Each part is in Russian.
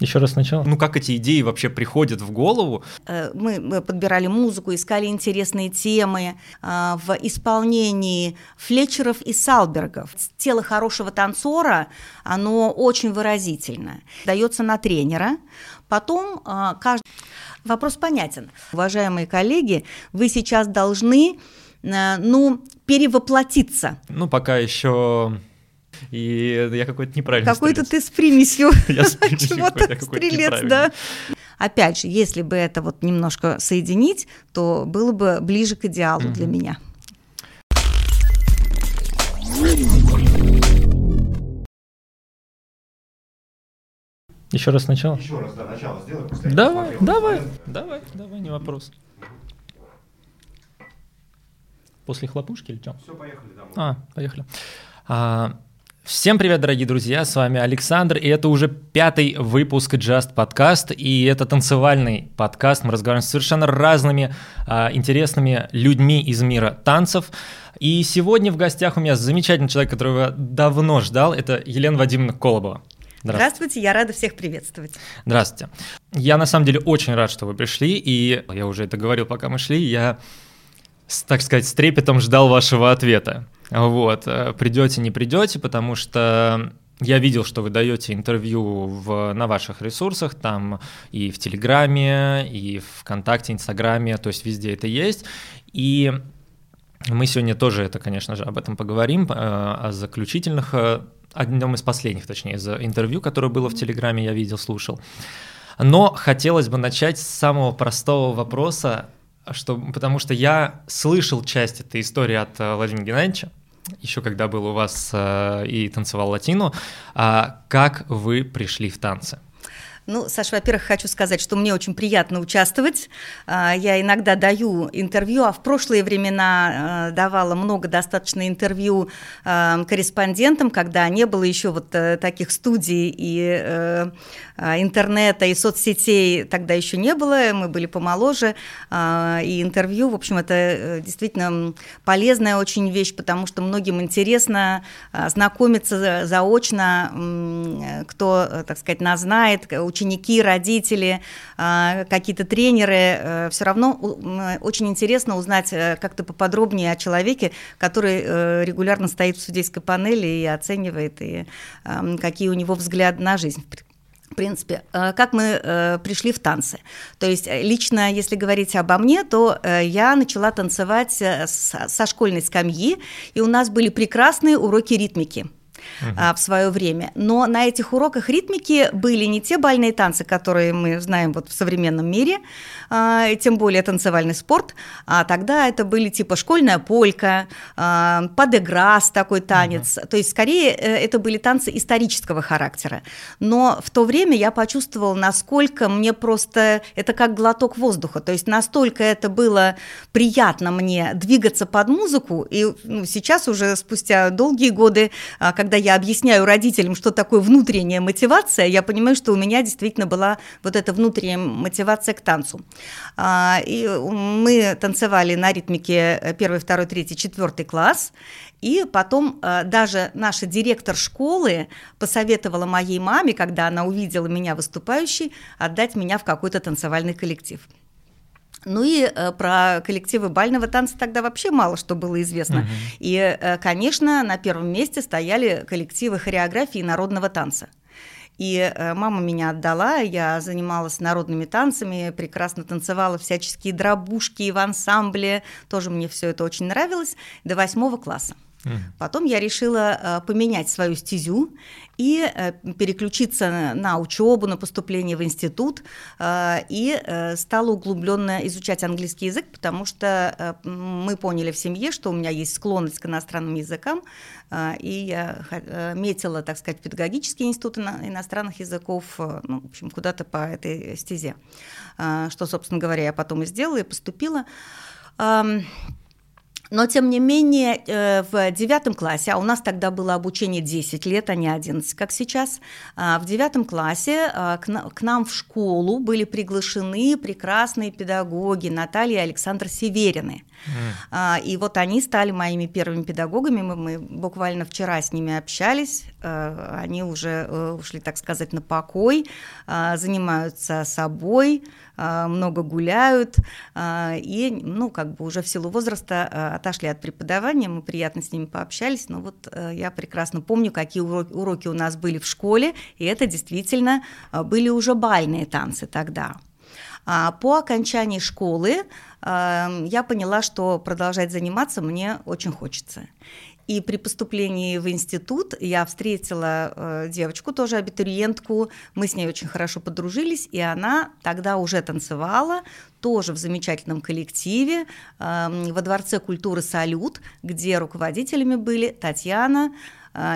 Еще раз сначала. Ну, как эти идеи вообще приходят в голову? Э, мы подбирали музыку, искали интересные темы э, в исполнении Флетчеров и Салбергов. Тело хорошего танцора, оно очень выразительно. Дается на тренера. Потом э, каждый... Вопрос понятен. Уважаемые коллеги, вы сейчас должны, ну, перевоплотиться. Ну, пока еще и я какой-то неправильный Какой-то ты с примесью. Я с примесью Чего-то стрелец, да. Опять же, если бы это вот немножко соединить, то было бы ближе к идеалу для меня. Еще раз сначала? Еще раз, да, начало сделай. Давай, давай, давай, давай, не вопрос. После хлопушки или что? Все, поехали домой. А, поехали. А, Всем привет, дорогие друзья, с вами Александр, и это уже пятый выпуск Just Podcast, и это танцевальный подкаст, мы разговариваем с совершенно разными а, интересными людьми из мира танцев, и сегодня в гостях у меня замечательный человек, которого давно ждал, это Елена Вадимовна Колобова. Здравствуйте. Здравствуйте, я рада всех приветствовать. Здравствуйте. Я на самом деле очень рад, что вы пришли, и я уже это говорил, пока мы шли, я, так сказать, с трепетом ждал вашего ответа. Вот, э, придете, не придете, потому что я видел, что вы даете интервью в, на ваших ресурсах, там и в Телеграме, и в ВКонтакте, Инстаграме, то есть везде это есть. И мы сегодня тоже это, конечно же, об этом поговорим, э, о заключительных, э, одном из последних, точнее, из интервью, которое было в Телеграме, я видел, слушал. Но хотелось бы начать с самого простого вопроса, что, потому что я слышал часть этой истории от э, Владимира Геннадьевича, еще когда был у вас э, и танцевал латину, а как вы пришли в танцы? Ну, Саша, во-первых, хочу сказать, что мне очень приятно участвовать. А, я иногда даю интервью, а в прошлые времена э, давала много достаточно интервью э, корреспондентам, когда не было еще вот э, таких студий и интернета, и соцсетей тогда еще не было, мы были помоложе, а, и интервью, в общем, это действительно полезная очень вещь, потому что многим интересно знакомиться заочно, кто, так сказать, нас знает, ученики, родители, а, какие-то тренеры, э, все равно очень интересно узнать э, как-то поподробнее о человеке, который э, регулярно стоит в судейской панели и оценивает, и какие у него взгляды на жизнь. В принципе, как мы пришли в танцы. То есть лично, если говорить обо мне, то я начала танцевать со школьной скамьи, и у нас были прекрасные уроки ритмики uh-huh. в свое время. Но на этих уроках ритмики были не те бальные танцы, которые мы знаем вот в современном мире, а, тем более танцевальный спорт, а тогда это были типа школьная полька, а, падеграс такой танец, uh-huh. то есть скорее э, это были танцы исторического характера. Но в то время я почувствовала, насколько мне просто это как глоток воздуха, то есть настолько это было приятно мне двигаться под музыку, и ну, сейчас уже спустя долгие годы, а, когда я объясняю родителям, что такое внутренняя мотивация, я понимаю, что у меня действительно была вот эта внутренняя мотивация к танцу. А, и мы танцевали на ритмике первый, второй, третий, четвертый класс. И потом а, даже наша директор школы посоветовала моей маме, когда она увидела меня выступающей, отдать меня в какой-то танцевальный коллектив. Ну и э, про коллективы бального танца тогда вообще мало что было известно. Угу. И, э, конечно, на первом месте стояли коллективы хореографии и народного танца. И э, мама меня отдала, я занималась народными танцами, прекрасно танцевала всяческие дробушки в ансамбле, тоже мне все это очень нравилось, до восьмого класса. Потом я решила э, поменять свою стезю и э, переключиться на учебу, на поступление в институт, и стала углубленно изучать английский язык, потому что мы поняли в семье, что у меня есть склонность к иностранным языкам, и я метила, так сказать, педагогический институт иностранных языков, ну, в общем, куда-то по этой стезе, что, собственно говоря, я потом и сделала, и поступила. Но, тем не менее, э, в девятом классе, а у нас тогда было обучение 10 лет, а не 11, как сейчас, а, в девятом классе а, к нам в школу были приглашены прекрасные педагоги Наталья и Александр Северины. Mm. И вот они стали моими первыми педагогами, мы, мы буквально вчера с ними общались, они уже ушли, так сказать, на покой, занимаются собой, много гуляют и, ну, как бы уже в силу возраста отошли от преподавания, мы приятно с ними пообщались, но вот я прекрасно помню, какие уроки у нас были в школе, и это действительно были уже бальные танцы тогда. А по окончании школы я поняла, что продолжать заниматься мне очень хочется. И при поступлении в институт я встретила э, девочку, тоже абитуриентку. Мы с ней очень хорошо подружились, и она тогда уже танцевала, тоже в замечательном коллективе э, во Дворце культуры «Салют», где руководителями были Татьяна,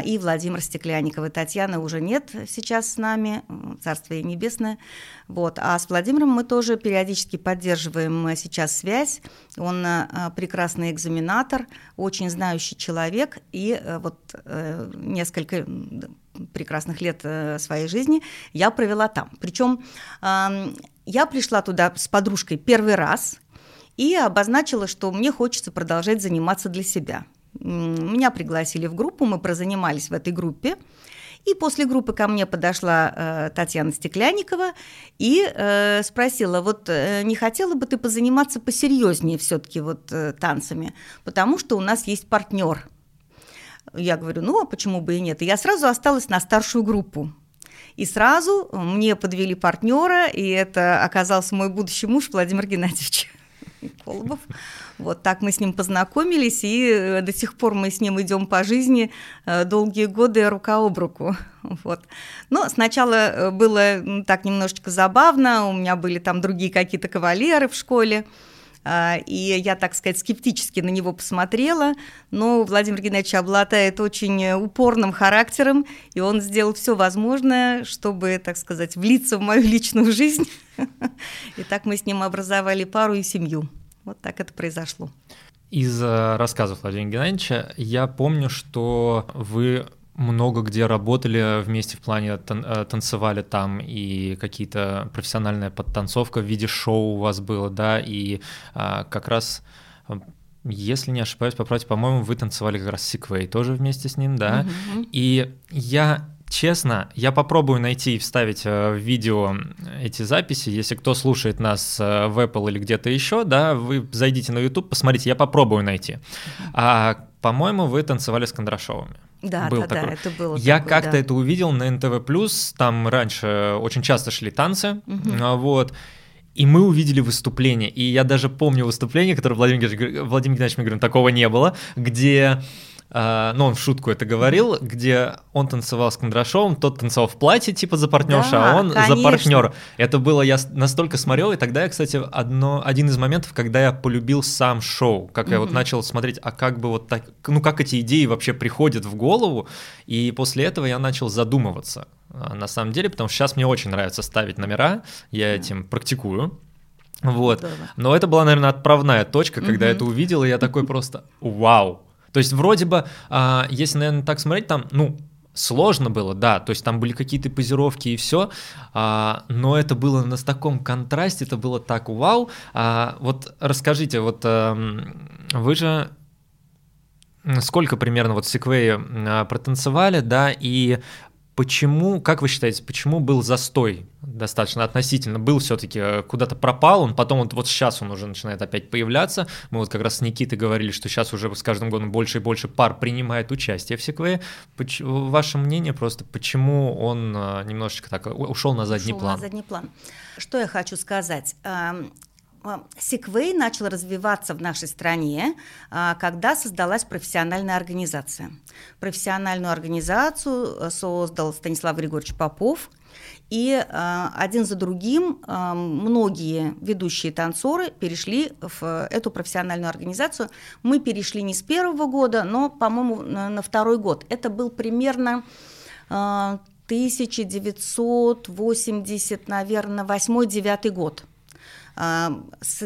и Владимир Стеклянников. Татьяны уже нет сейчас с нами, Царствие Небесное. Вот. А с Владимиром мы тоже периодически поддерживаем э, сейчас связь. Он э, прекрасный экзаменатор, очень знающий человек, и э, вот несколько прекрасных лет своей жизни я провела там. Причем я пришла туда с подружкой первый раз и обозначила, что мне хочется продолжать заниматься для себя – меня пригласили в группу, мы прозанимались в этой группе. И после группы ко мне подошла э, Татьяна Стеклянникова и э, спросила, вот э, не хотела бы ты позаниматься посерьезнее все-таки вот э, танцами, потому что у нас есть партнер. Я говорю, ну а почему бы и нет? И я сразу осталась на старшую группу. И сразу мне подвели партнера, и это оказался мой будущий муж Владимир Геннадьевич. Колобов. Вот так мы с ним познакомились, и э, до сих пор мы с ним идем по жизни э, долгие годы рука об руку. Вот. Но сначала э, было так немножечко забавно, у меня были там другие какие-то кавалеры в школе, и я, так сказать, скептически на него посмотрела, но Владимир Геннадьевич обладает очень упорным характером, и он сделал все возможное, чтобы, так сказать, влиться в мою личную жизнь. И так мы с ним образовали пару и семью. Вот так это произошло. Из э, рассказов Владимира Геннадьевича я помню, что вы много где работали вместе в плане тан- э, танцевали там и какие-то профессиональная подтанцовка в виде шоу у вас было, да, и а, как раз если не ошибаюсь, поправьте, по-моему, вы танцевали как раз Сиквей тоже вместе с ним, да. Mm-hmm. И я Честно, я попробую найти и вставить э, в видео эти записи. Если кто слушает нас э, в Apple или где-то еще, да, вы зайдите на YouTube, посмотрите, я попробую найти. А, по-моему, вы танцевали с Кондрашовыми. Да, был да, такой. да, это было. Я такое, как-то да. это увидел на НТВ там раньше очень часто шли танцы, угу. вот. И мы увидели выступление. И я даже помню выступление, которое Владимир Владимир Геннадьевич говорит, такого не было, где Uh, ну, он в шутку это говорил, где он танцевал с Кондрашовым, тот танцевал в платье, типа за партнерша, да, а он конечно. за партнер. Это было, я настолько смотрел, и тогда я, кстати, одно, один из моментов, когда я полюбил сам шоу, как mm-hmm. я вот начал смотреть, а как бы вот так, ну, как эти идеи вообще приходят в голову, и после этого я начал задумываться, а, на самом деле, потому что сейчас мне очень нравится ставить номера, я этим практикую. Вот. Но это была, наверное, отправная точка, когда я это увидел, и я такой просто вау. То есть вроде бы, а, если, наверное, так смотреть, там, ну, сложно было, да, то есть там были какие-то позировки и все, а, но это было на таком контрасте, это было так вау. А, вот расскажите, вот а, вы же сколько примерно вот секвей а, протанцевали, да, и Почему, как вы считаете, почему был застой достаточно относительно? Был все-таки э, куда-то пропал, он потом вот, вот сейчас он уже начинает опять появляться. Мы вот как раз с Никитой говорили, что сейчас уже с каждым годом больше и больше пар принимает участие в секвее. Ваше мнение просто, почему он э, немножечко так ушел на задний ушел план? на задний план. Что я хочу сказать? Секвей начал развиваться в нашей стране, а, когда создалась профессиональная организация. Профессиональную организацию э, создал Станислав Григорьевич Попов, и а, один за другим а, многие ведущие танцоры перешли в эту профессиональную организацию. Мы перешли не с первого года, но, по-моему, на второй год. Это был примерно 1980, наверное, 8-9 год. С,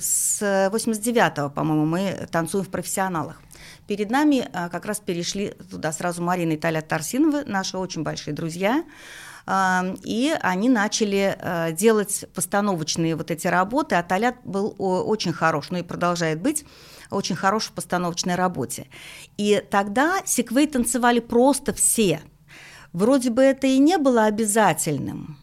с 89-го, по-моему, мы танцуем в профессионалах. Перед нами а, как раз перешли туда сразу Марина и Таля Тарсиновы, наши очень большие друзья, и они начали а, делать постановочные вот эти работы, а Талят был очень хорош, ну и продолжает быть, очень хорошей постановочной работе. И тогда секвей танцевали просто все. Вроде бы это и не было обязательным,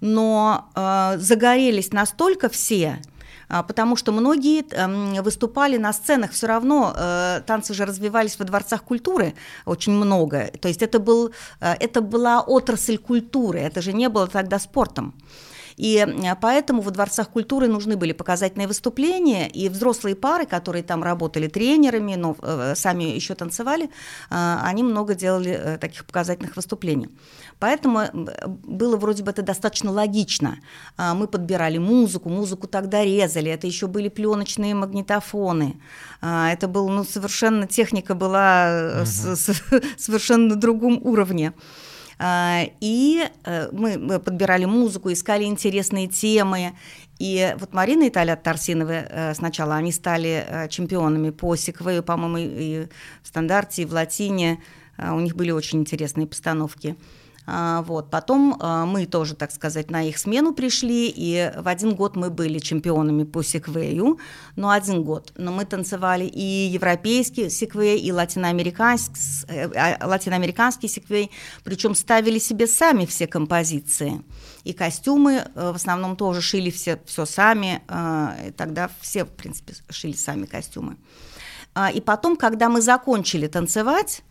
но э, загорелись настолько все, а, потому что многие эм, выступали на сценах, все равно э, танцы же развивались во дворцах культуры очень много, то есть это, был, э, это была отрасль культуры, это же не было тогда спортом. И поэтому во дворцах культуры нужны были показательные выступления, и взрослые пары, которые там работали тренерами, но э, сами еще танцевали, э, они много делали э, таких показательных выступлений. Поэтому было вроде бы это достаточно логично. А, мы подбирали музыку, музыку тогда резали, это еще были пленочные магнитофоны. А, это был, ну, совершенно, техника была угу. с, с, совершенно на другом уровне. А, и э, мы подбирали музыку, искали интересные темы. И вот Марина и Таля Тарсиновы э, сначала, они стали э, чемпионами по секвею, по-моему, и в стандарте, и в латине. У них были очень интересные постановки. А, вот. Потом а, мы тоже, так сказать, на их смену пришли, и в один год мы были чемпионами по секвею, но один год. Но мы танцевали и европейский секвей, и латиноамериканский, э, а, латиноамериканский секвей, причем ставили себе сами все композиции. И костюмы э, в основном тоже шили все, все сами, и тогда все, в принципе, шили сами костюмы. И потом, когда мы закончили танцевать,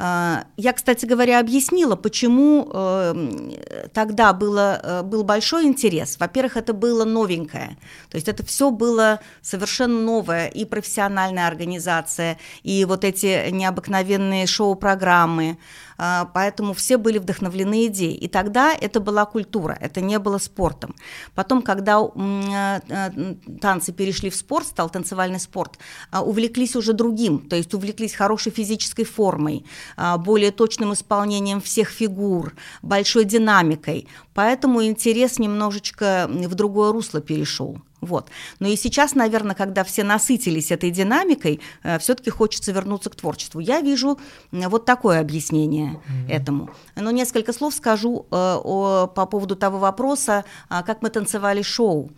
я, кстати говоря, объяснила, почему э, тогда было, э, был большой интерес. Во-первых, это было новенькое, то есть это все было совершенно новое, и профессиональная организация, и вот эти необыкновенные шоу-программы, а, поэтому все были вдохновлены идеей. И тогда это была культура, это не было спортом. Потом, когда э, э, танцы перешли в спорт, стал танцевальный спорт, а, увлеклись уже другим, то есть увлеклись хорошей физической формой, а, более точным исполнением всех фигур, большой динамикой. Поэтому интерес немножечко в другое русло перешел. Вот. Но и сейчас, наверное, когда все насытились этой динамикой, э, все-таки хочется вернуться к творчеству. Я вижу вот такое объяснение mm-hmm. этому. Но несколько слов скажу э, о, по поводу того вопроса, э, как мы танцевали шоу.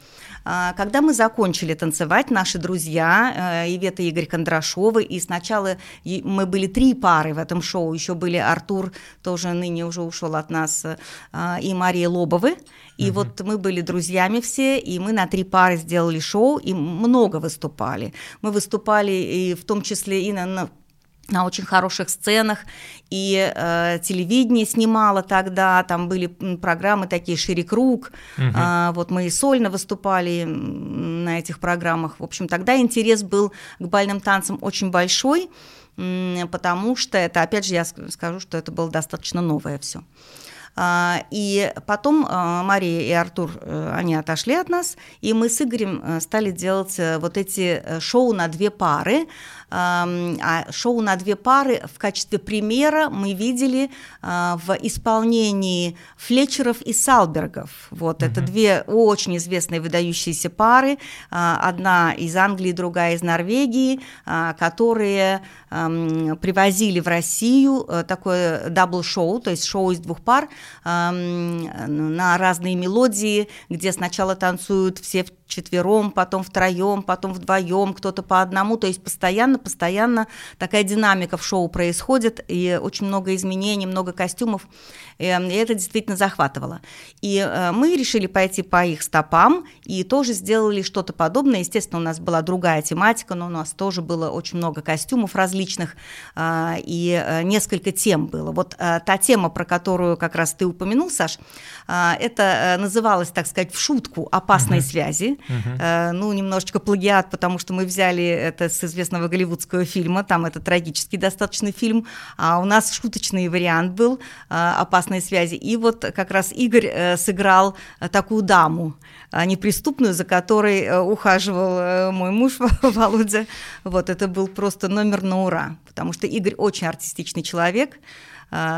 Э, когда мы закончили танцевать, наши друзья, э, Ивета и Игорь Кондрашовы, и сначала мы были три пары в этом шоу, еще были Артур, тоже ныне уже ушел от нас, э, и Мария Лобовы, и угу. вот мы были друзьями все, и мы на три пары сделали шоу, и много выступали. Мы выступали и в том числе и на, на на очень хороших сценах, и э, телевидение снимало тогда, там были программы такие «Шире круг», угу. э, вот мы и сольно выступали на этих программах. В общем, тогда интерес был к бальным танцам очень большой, потому что это, опять же, я скажу, что это было достаточно новое все. А, и потом а, Мария и Артур, э, они отошли от нас, и мы с Игорем э, стали делать э, вот эти шоу на две пары. А шоу на две пары в качестве примера мы видели в исполнении Флетчеров и Салбергов. Вот, mm-hmm. это две очень известные выдающиеся пары, одна из Англии, другая из Норвегии, которые привозили в Россию такое double шоу, то есть шоу из двух пар, на разные мелодии, где сначала танцуют все четвером, потом втроем, потом вдвоем, кто-то по одному, то есть постоянно, постоянно такая динамика в шоу происходит, и очень много изменений, много костюмов, эм, и это действительно захватывало. И э, мы решили пойти по их стопам, и тоже сделали что-то подобное, естественно, у нас была другая тематика, но у нас тоже было очень много костюмов различных, э, и э, несколько тем было. Вот та тема, про которую как раз ты упомянул, Саш, это называлось, так сказать, в шутку «опасные mm-hmm. связи», Uh-huh. Ну, немножечко плагиат, потому что мы взяли это с известного голливудского фильма, там это трагический достаточно фильм, а у нас шуточный вариант был э, «Опасные связи». И вот как раз Игорь э, сыграл такую даму, неприступную, за которой ухаживал мой муж Володя. Вот это был просто номер на ура, потому что Игорь очень артистичный человек, а,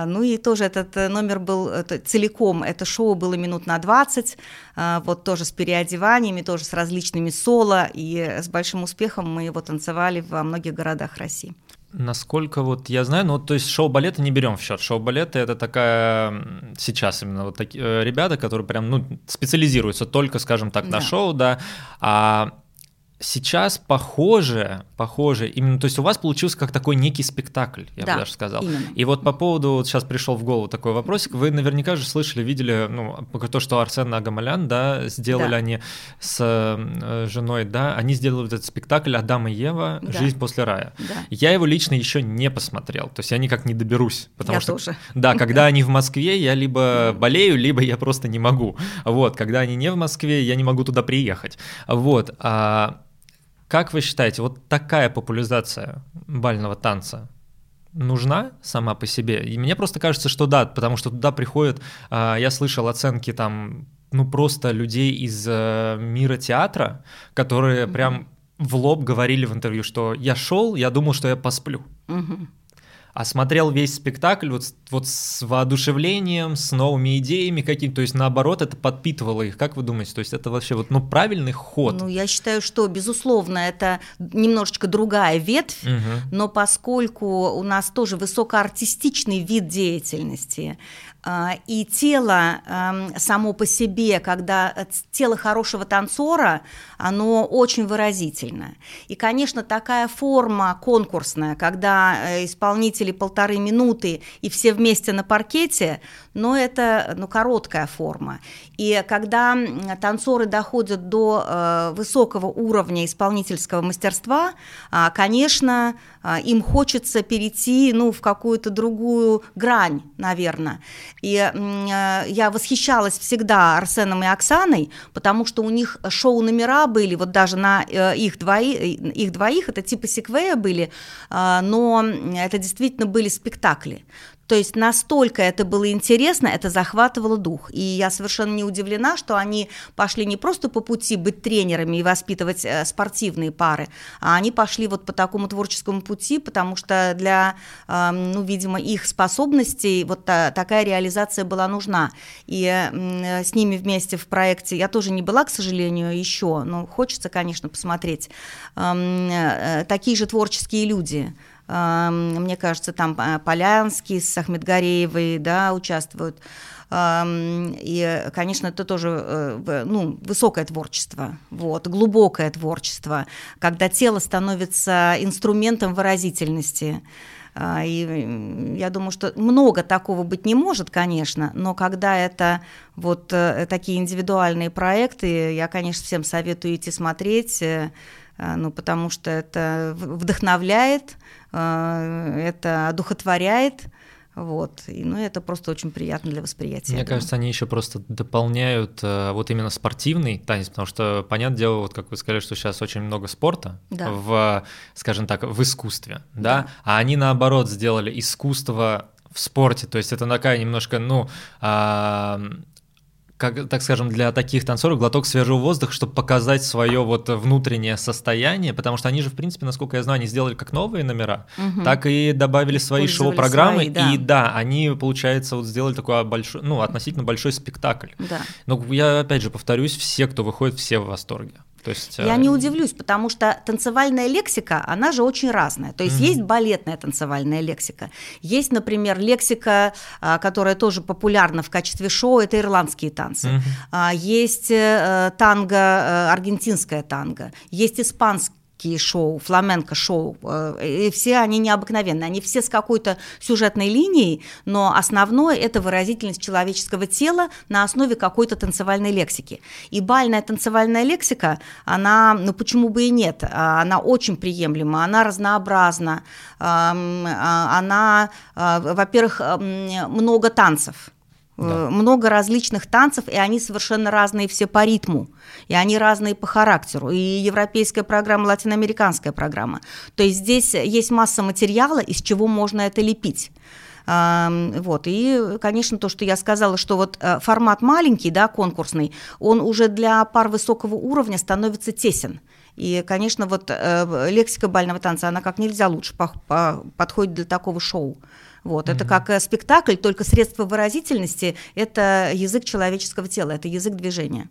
ну и тоже этот э, номер был это, целиком, это шоу было минут на 20, а, вот тоже с переодеваниями, тоже с различными соло, и с большим успехом мы его танцевали во многих городах России. Насколько вот я знаю, ну то есть шоу-балеты не берем в счет. Шоу-балеты это такая сейчас именно вот такие э, ребята, которые прям ну специализируются только, скажем так, на да. шоу, да. А сейчас похоже, похоже, именно, то есть у вас получился как такой некий спектакль, я да, бы даже сказал. Именно. И вот по поводу, вот сейчас пришел в голову такой вопросик, вы наверняка же слышали, видели, ну, то, что Арсен Агамалян, да, сделали да. они с э, женой, да, они сделали этот спектакль «Адам и Ева. Да. Жизнь после рая». Да. Я его лично еще не посмотрел, то есть я никак не доберусь, потому я что, тоже. да, когда они в Москве, я либо болею, либо я просто не могу, вот, когда они не в Москве, я не могу туда приехать, вот, а как вы считаете, вот такая популяризация бального танца нужна сама по себе? И мне просто кажется, что да, потому что туда приходят, а, я слышал оценки там, ну просто людей из э, мира театра, которые mm-hmm. прям в лоб говорили в интервью, что я шел, я думал, что я посплю. Mm-hmm а смотрел весь спектакль вот, вот с воодушевлением, с новыми идеями какими-то, то есть наоборот это подпитывало их. Как вы думаете, то есть это вообще вот ну правильный ход? Ну я считаю, что безусловно это немножечко другая ветвь, угу. но поскольку у нас тоже высокоартистичный вид деятельности, а, и тело само по себе, когда э, тело хорошего танцора, оно очень выразительно. И, конечно, такая форма конкурсная, когда э, исполнители полторы минуты и все вместе на паркете, но это ну, короткая форма. И когда танцоры доходят до э, высокого уровня исполнительского мастерства, э, конечно, э, им хочется перейти ну, в какую-то другую грань, наверное. И э, я восхищалась всегда Арсеном и Оксаной, потому что у них шоу-номера были, вот даже на э, их, двои, их двоих, это типа секвея были, э, но это действительно были спектакли. То есть настолько это было интересно, это захватывало дух. И я совершенно не удивлена, что они пошли не просто по пути быть тренерами и воспитывать э, спортивные пары, а они пошли вот по такому творческому пути, потому что для, э, ну, видимо, их способностей вот та, такая реализация была нужна. И э, с ними вместе в проекте я тоже не была, к сожалению, еще, но хочется, конечно, посмотреть. Э, такие же творческие люди – мне кажется, там а, Полянский с Ахмедгареевой, да, участвуют. И, конечно, это тоже э, ну, высокое творчество, вот, глубокое творчество, когда тело становится инструментом выразительности. А, и я думаю, что много такого быть не может, конечно, но когда это вот э, такие индивидуальные проекты, я, конечно, всем советую идти смотреть, э, ну, потому что это вдохновляет, Э, это одухотворяет, вот. И, ну, это просто очень приятно для восприятия. Мне кажется, они еще просто дополняют э, вот именно спортивный танец, потому что, понятное дело, вот как вы сказали, что сейчас очень много спорта да. в, скажем так, в искусстве, да? да, а они наоборот сделали искусство в спорте, то есть это такая немножко, ну, э, как, так скажем, для таких танцоров глоток свежего воздуха, чтобы показать свое вот внутреннее состояние, потому что они же, в принципе, насколько я знаю, они сделали как новые номера, угу. так и добавили свои шоу-программы, да. и да, они, получается, вот сделали такой большой, ну, относительно большой спектакль. Да. Но я, опять же, повторюсь, все, кто выходит, все в восторге. То есть, Я не э, удивлюсь, потому что танцевальная лексика, она же очень разная. То есть mm-hmm. есть балетная танцевальная лексика, есть, например, лексика, а, которая тоже популярна в качестве шоу, это ирландские танцы. Mm-hmm. Есть э, танго, э, аргентинская танго, есть испанская фламенкие шоу, фламенко-шоу, э, и все они необыкновенные, они все с какой-то сюжетной линией, но основное – это выразительность человеческого тела на основе какой-то танцевальной лексики. И бальная танцевальная лексика, она, ну почему бы и нет, а, она очень приемлема, она разнообразна, а, она, а, во-первых, много танцев, да. Э, много различных танцев, и они совершенно разные все по ритму, и они разные по характеру, и европейская программа, латиноамериканская программа. То есть здесь есть масса материала, из чего можно это лепить. Вот. И, конечно, то, что я сказала, что вот э, формат маленький, да, конкурсный, он уже для пар высокого уровня становится тесен. И, конечно, вот э, лексика бального танца, она как нельзя лучше подходит для такого шоу. Вот, mm-hmm. это как э, спектакль, только средство выразительности – это язык человеческого тела, это язык движения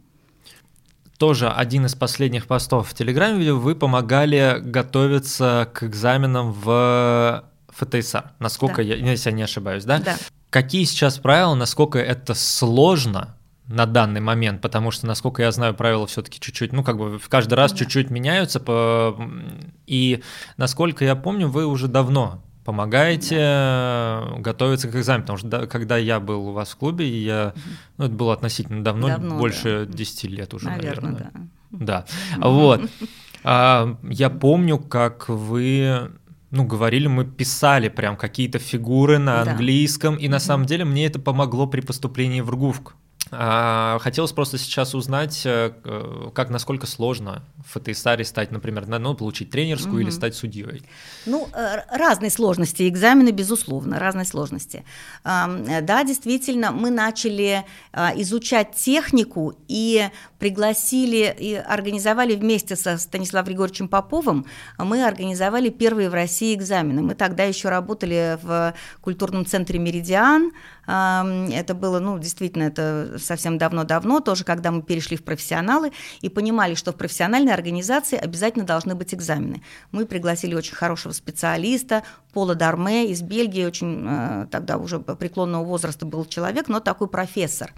тоже один из последних постов в Телеграме видео, вы помогали готовиться к экзаменам в ФТСА, насколько да. я, если я не ошибаюсь, да? Да. Какие сейчас правила, насколько это сложно на данный момент, потому что, насколько я знаю, правила все-таки чуть-чуть, ну, как бы в каждый раз да. чуть-чуть меняются, по... и, насколько я помню, вы уже давно помогаете да. готовиться к экзамену, потому что да, когда я был у вас в клубе, я, ну, это было относительно давно, давно больше да. 10 лет уже, наверное. наверное. Да, да. вот. А, я помню, как вы ну, говорили, мы писали прям какие-то фигуры на да. английском, и на самом деле мне это помогло при поступлении в РГУФК. А, хотелось просто сейчас узнать, э, как насколько сложно в ФТСАРе стать, например, ну, получить тренерскую угу. или стать судьей. Ну, э, разные сложности, экзамены, безусловно, разные сложности. Да, действительно, мы начали а, изучать технику и пригласили и организовали вместе со Станиславом Григорьевичем Поповым, мы организовали первые в России экзамены. Мы тогда еще работали в культурном центре «Меридиан», это было, ну, действительно, это совсем давно-давно, тоже когда мы перешли в профессионалы и понимали, что в профессиональной организации обязательно должны быть экзамены. Мы пригласили очень хорошего специалиста, Пола Дарме из Бельгии, очень э, тогда уже преклонного возраста был человек, но такой профессор.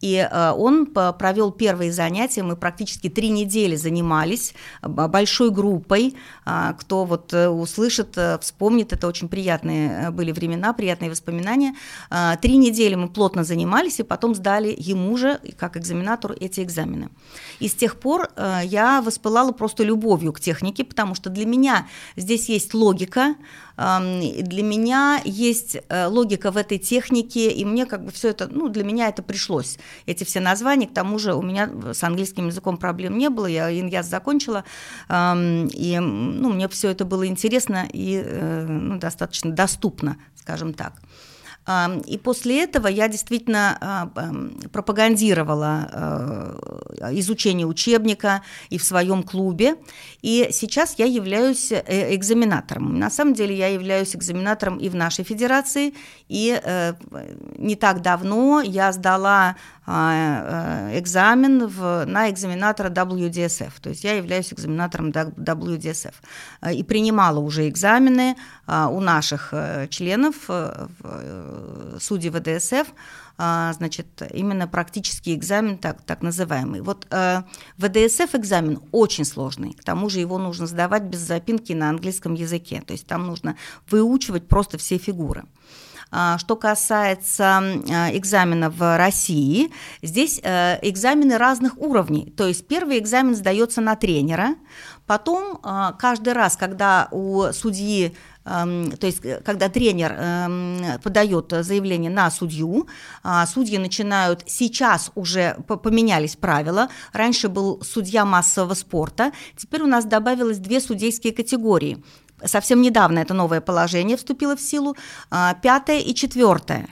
И э, он провел первые занятия, мы практически три недели занимались большой группой. А, кто вот э, услышит, э, вспомнит, это очень приятные были времена, приятные воспоминания. А, три недели мы плотно занимались, и потом сдали ему же, как экзаменатору, эти экзамены. И с тех пор я воспылала просто любовью к технике, потому что для меня здесь есть логика, для меня есть логика в этой технике, и мне как бы все это, ну, для меня это пришлось эти все названия. К тому же у меня с английским языком проблем не было, я иньяз закончила, и ну, мне все это было интересно и э, ну, достаточно доступно, скажем так. И после этого я действительно а, пропагандировала э, изучение учебника и в своем клубе. И сейчас я являюсь э, экзаменатором. На самом деле я являюсь экзаменатором и в нашей федерации. И э, не так давно я сдала экзамен в, на экзаменатора WDSF. То есть я являюсь экзаменатором WDSF. И принимала уже экзамены а, у наших членов судей ВДСФ, а, значит, именно практический экзамен, так, так называемый. Вот э, ВДСФ экзамен очень сложный, к тому же его нужно сдавать без запинки на английском языке, то есть там нужно выучивать просто все фигуры. А, что касается э, экзамена в России, здесь э, экзамены разных уровней. То есть первый экзамен сдается на тренера, потом каждый раз, когда у судьи то есть э, когда тренер подает заявление на судью, а, судьи начинают, сейчас уже поменялись правила, раньше был судья массового спорта, теперь у нас добавилось две судейские категории. Совсем недавно это новое положение вступило в силу, а, пятое и четвертое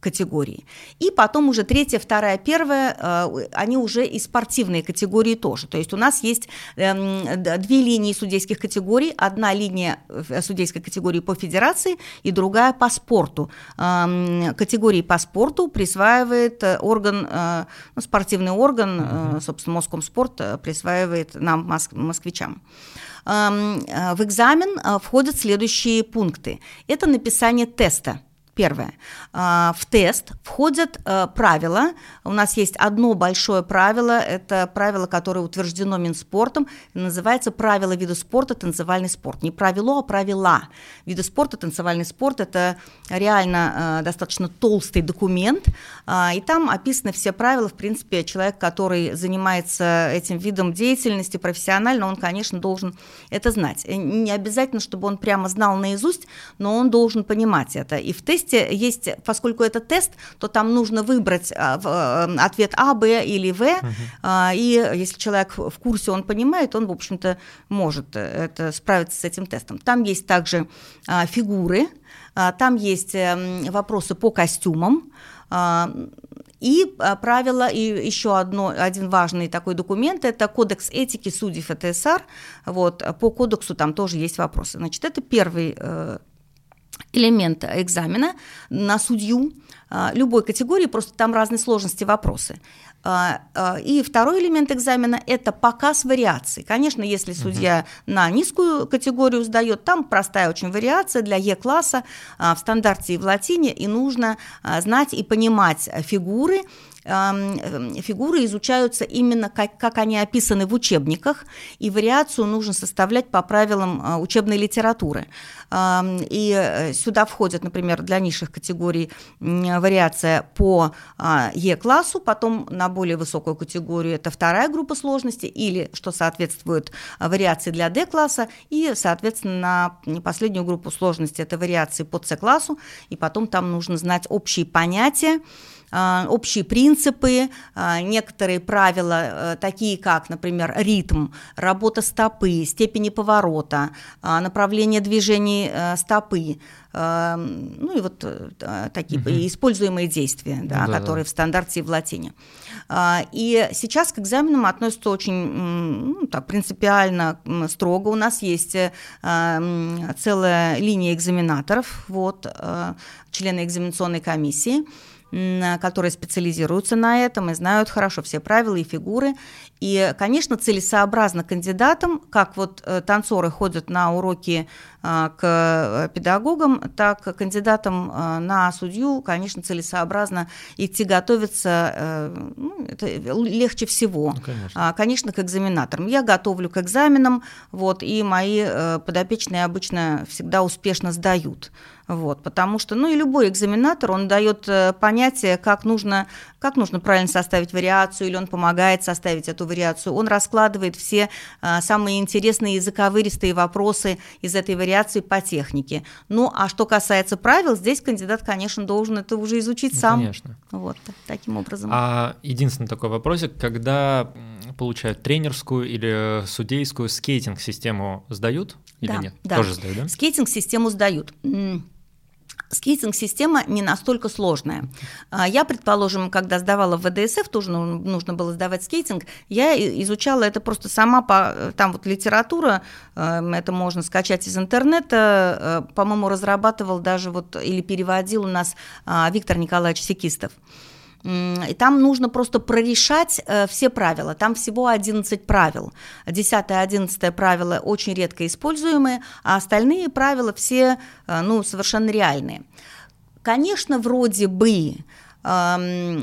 категории. И потом уже третья, вторая, первая, э, они уже и спортивные категории тоже. То есть у нас есть эм, две линии судейских категорий. Одна линия э, судейской категории по федерации и другая по спорту. Эм, категории по спорту присваивает э, орган, ну, спортивный орган, собственно, Москомспорт присваивает нам, москвичам. Эм, в экзамен входят следующие пункты. Это написание теста – Первое. А, в тест входят э, правила. У нас есть одно большое правило. Это правило, которое утверждено Минспортом. Называется «Правила вида спорта. Танцевальный спорт». Не правило, а правила. Виды спорта, танцевальный спорт – это реально э, достаточно толстый документ. А, и там описаны все правила. В принципе, человек, который занимается этим видом деятельности профессионально, он, конечно, должен это знать. Не обязательно, чтобы он прямо знал наизусть, но он должен понимать это. И в тесте тесте есть, поскольку это тест, то там нужно выбрать а, э, ответ А, Б или В, uh-huh. и если человек в курсе, он понимает, он, в общем-то, может это, справиться с этим тестом. Там есть также а, фигуры, там есть вопросы по костюмам, и правило, и еще одно, один важный такой документ, это кодекс этики судей ФТСР. Вот, по кодексу там тоже есть вопросы. Значит, это первый э, элемент экзамена на судью а, любой категории, просто там разные сложности вопросы. А, а, и второй элемент экзамена – это показ вариаций. Конечно, если судья угу. на низкую категорию сдает, там простая очень вариация для Е-класса в стандарте и в латине, и нужно знать и понимать фигуры, фигуры изучаются именно как, как они описаны в учебниках, и вариацию нужно составлять по правилам учебной литературы. И э, сюда входят, например, для низших категорий вариация по Е-классу, потом на более высокую категорию это вторая группа сложности, или, что соответствует вариации для D-класса, и, соответственно, на последнюю группу сложности это вариации по С-классу, и потом там нужно знать общие понятия, а, общие принципы, а, некоторые правила, э, такие как, например, ритм, работа стопы, степени поворота, а, направление движений э, стопы, ну и вот э, такие угу. используемые действия, да, да, которые да. в стандарте и в латине. И сейчас к экзаменам относятся очень ну, так, принципиально строго. У нас есть целая линия экзаменаторов, вот, члены экзаменационной комиссии, которые специализируются на этом и знают хорошо все правила и фигуры. И, конечно, целесообразно кандидатам, как вот э, танцоры ходят на уроки а, к э, педагогам, так кандидатам э, на судью, конечно, целесообразно идти готовиться, ну, это легче всего. Ну, конечно. А, конечно, к экзаменаторам. Я готовлю к экзаменам, вот, и мои подопечные обычно всегда успешно сдают. Вот, потому что, ну и любой экзаменатор, он дает понятие, как нужно, как нужно правильно составить вариацию, или он помогает составить эту вариацию, он раскладывает все самые интересные и заковыристые вопросы из этой вариации по технике. Ну, а что касается правил, здесь кандидат, конечно, должен это уже изучить ну, сам. Конечно. Вот, таким образом. А единственный такой вопросик, когда получают тренерскую или судейскую скейтинг-систему сдают или да, нет? Да. Тоже сдают, да? Скейтинг-систему сдают. Скейтинг-система не настолько сложная. А, я, предположим, когда сдавала в ВДСФ, тоже нужно было сдавать скейтинг, я изучала это просто сама, по, там вот литература, эм, это можно скачать из интернета, э, по-моему, разрабатывал даже вот или переводил у нас а, Виктор Николаевич Секистов. И там нужно просто прорешать э, все правила. Там всего 11 правил. 10 11 правила очень редко используемые, а остальные правила все э, ну, совершенно реальные. Конечно, вроде бы э,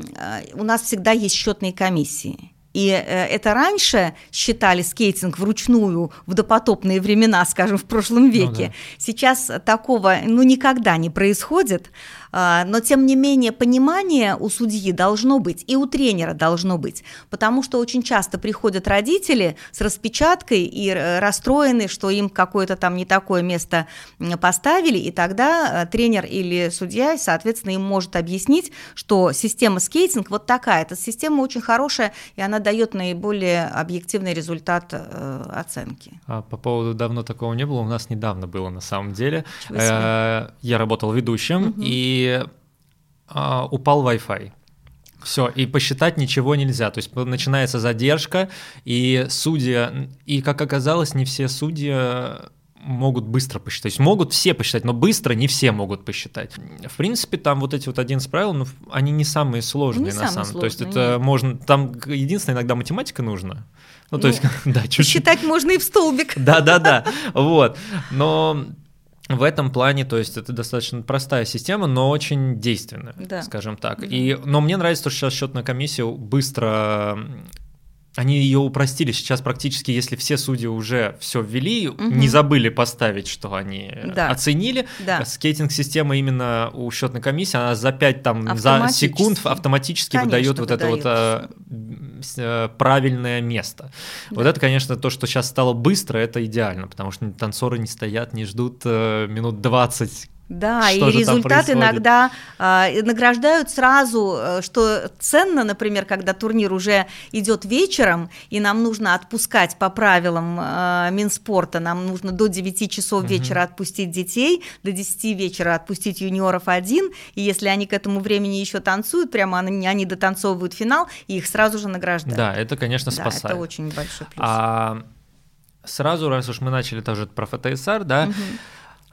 у нас всегда есть счетные комиссии. И это раньше считали скейтинг вручную в допотопные времена, скажем, в прошлом веке. Ну, да. Сейчас такого ну, никогда не происходит. А, но тем не менее понимание у судьи должно быть, и у тренера должно быть, потому что очень часто приходят родители с распечаткой и э, расстроены, что им какое-то там не такое место поставили, и тогда э, тренер или судья, соответственно, им может объяснить, что система скейтинг вот такая, эта система очень хорошая, и она дает наиболее объективный результат э, оценки. А по поводу давно такого не было, у нас недавно было на самом деле. Я работал ведущим, угу. и и а, упал Wi-Fi. Все, и посчитать ничего нельзя. То есть начинается задержка, и судья, и как оказалось, не все судьи могут быстро посчитать. То есть могут все посчитать, но быстро не все могут посчитать. В принципе, там вот эти вот 11 правил, ну, они не самые сложные не на самом деле. То есть нет. это можно, там единственное, иногда математика нужна. Ну, то ну, есть, да, чуть-чуть. Считать можно и в столбик. Да-да-да, вот. Но в этом плане, то есть это достаточно простая система, но очень действенная, да. скажем так. Да. И, но мне нравится то, что сейчас счетная комиссия быстро они ее упростили. Сейчас практически, если все судьи уже все ввели, угу. не забыли поставить, что они да. оценили, да. скейтинг-система именно у счетной комиссии, она за 5 там, за секунд автоматически Конечно, выдает вот это вот а, э, правильное место. Да. Вот это, конечно, то, что сейчас стало быстро, это идеально, потому что танцоры не стоят, не ждут э, минут 20 да, что и результат иногда э, награждают сразу, э, что ценно, например, когда турнир уже идет вечером, и нам нужно отпускать по правилам э, Минспорта, нам нужно до 9 часов угу. вечера отпустить детей, до 10 вечера отпустить юниоров один, и если они к этому времени еще танцуют, прямо они, они дотанцовывают финал, и их сразу же награждают. Да, это, конечно, спасает. Да, это очень большой плюс. А, сразу, раз уж мы начали тоже про ФТСР, да, угу.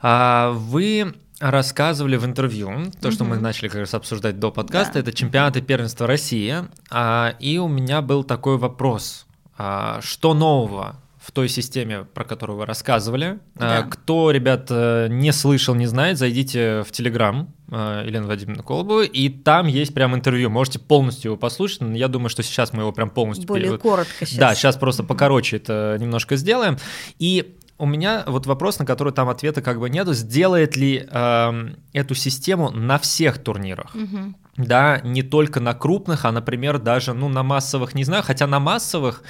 а, вы рассказывали в интервью, то, что мы начали как раз обсуждать до подкаста, да. это чемпионаты первенства России, а, и у меня был такой вопрос, а, что нового в той системе, про которую вы рассказывали. Да. Кто, ребят, не слышал, не знает, зайдите в Телеграм Елены Владимировны Колобовой, и там есть прям интервью. Можете полностью его послушать. Я думаю, что сейчас мы его прям полностью... Более перевод... коротко сейчас. Да, сейчас просто покороче это немножко сделаем. И у меня вот вопрос, на который там ответа как бы нету. Сделает ли э, эту систему на всех турнирах? Угу. Да, не только на крупных, а, например, даже ну, на массовых, не знаю. Хотя на массовых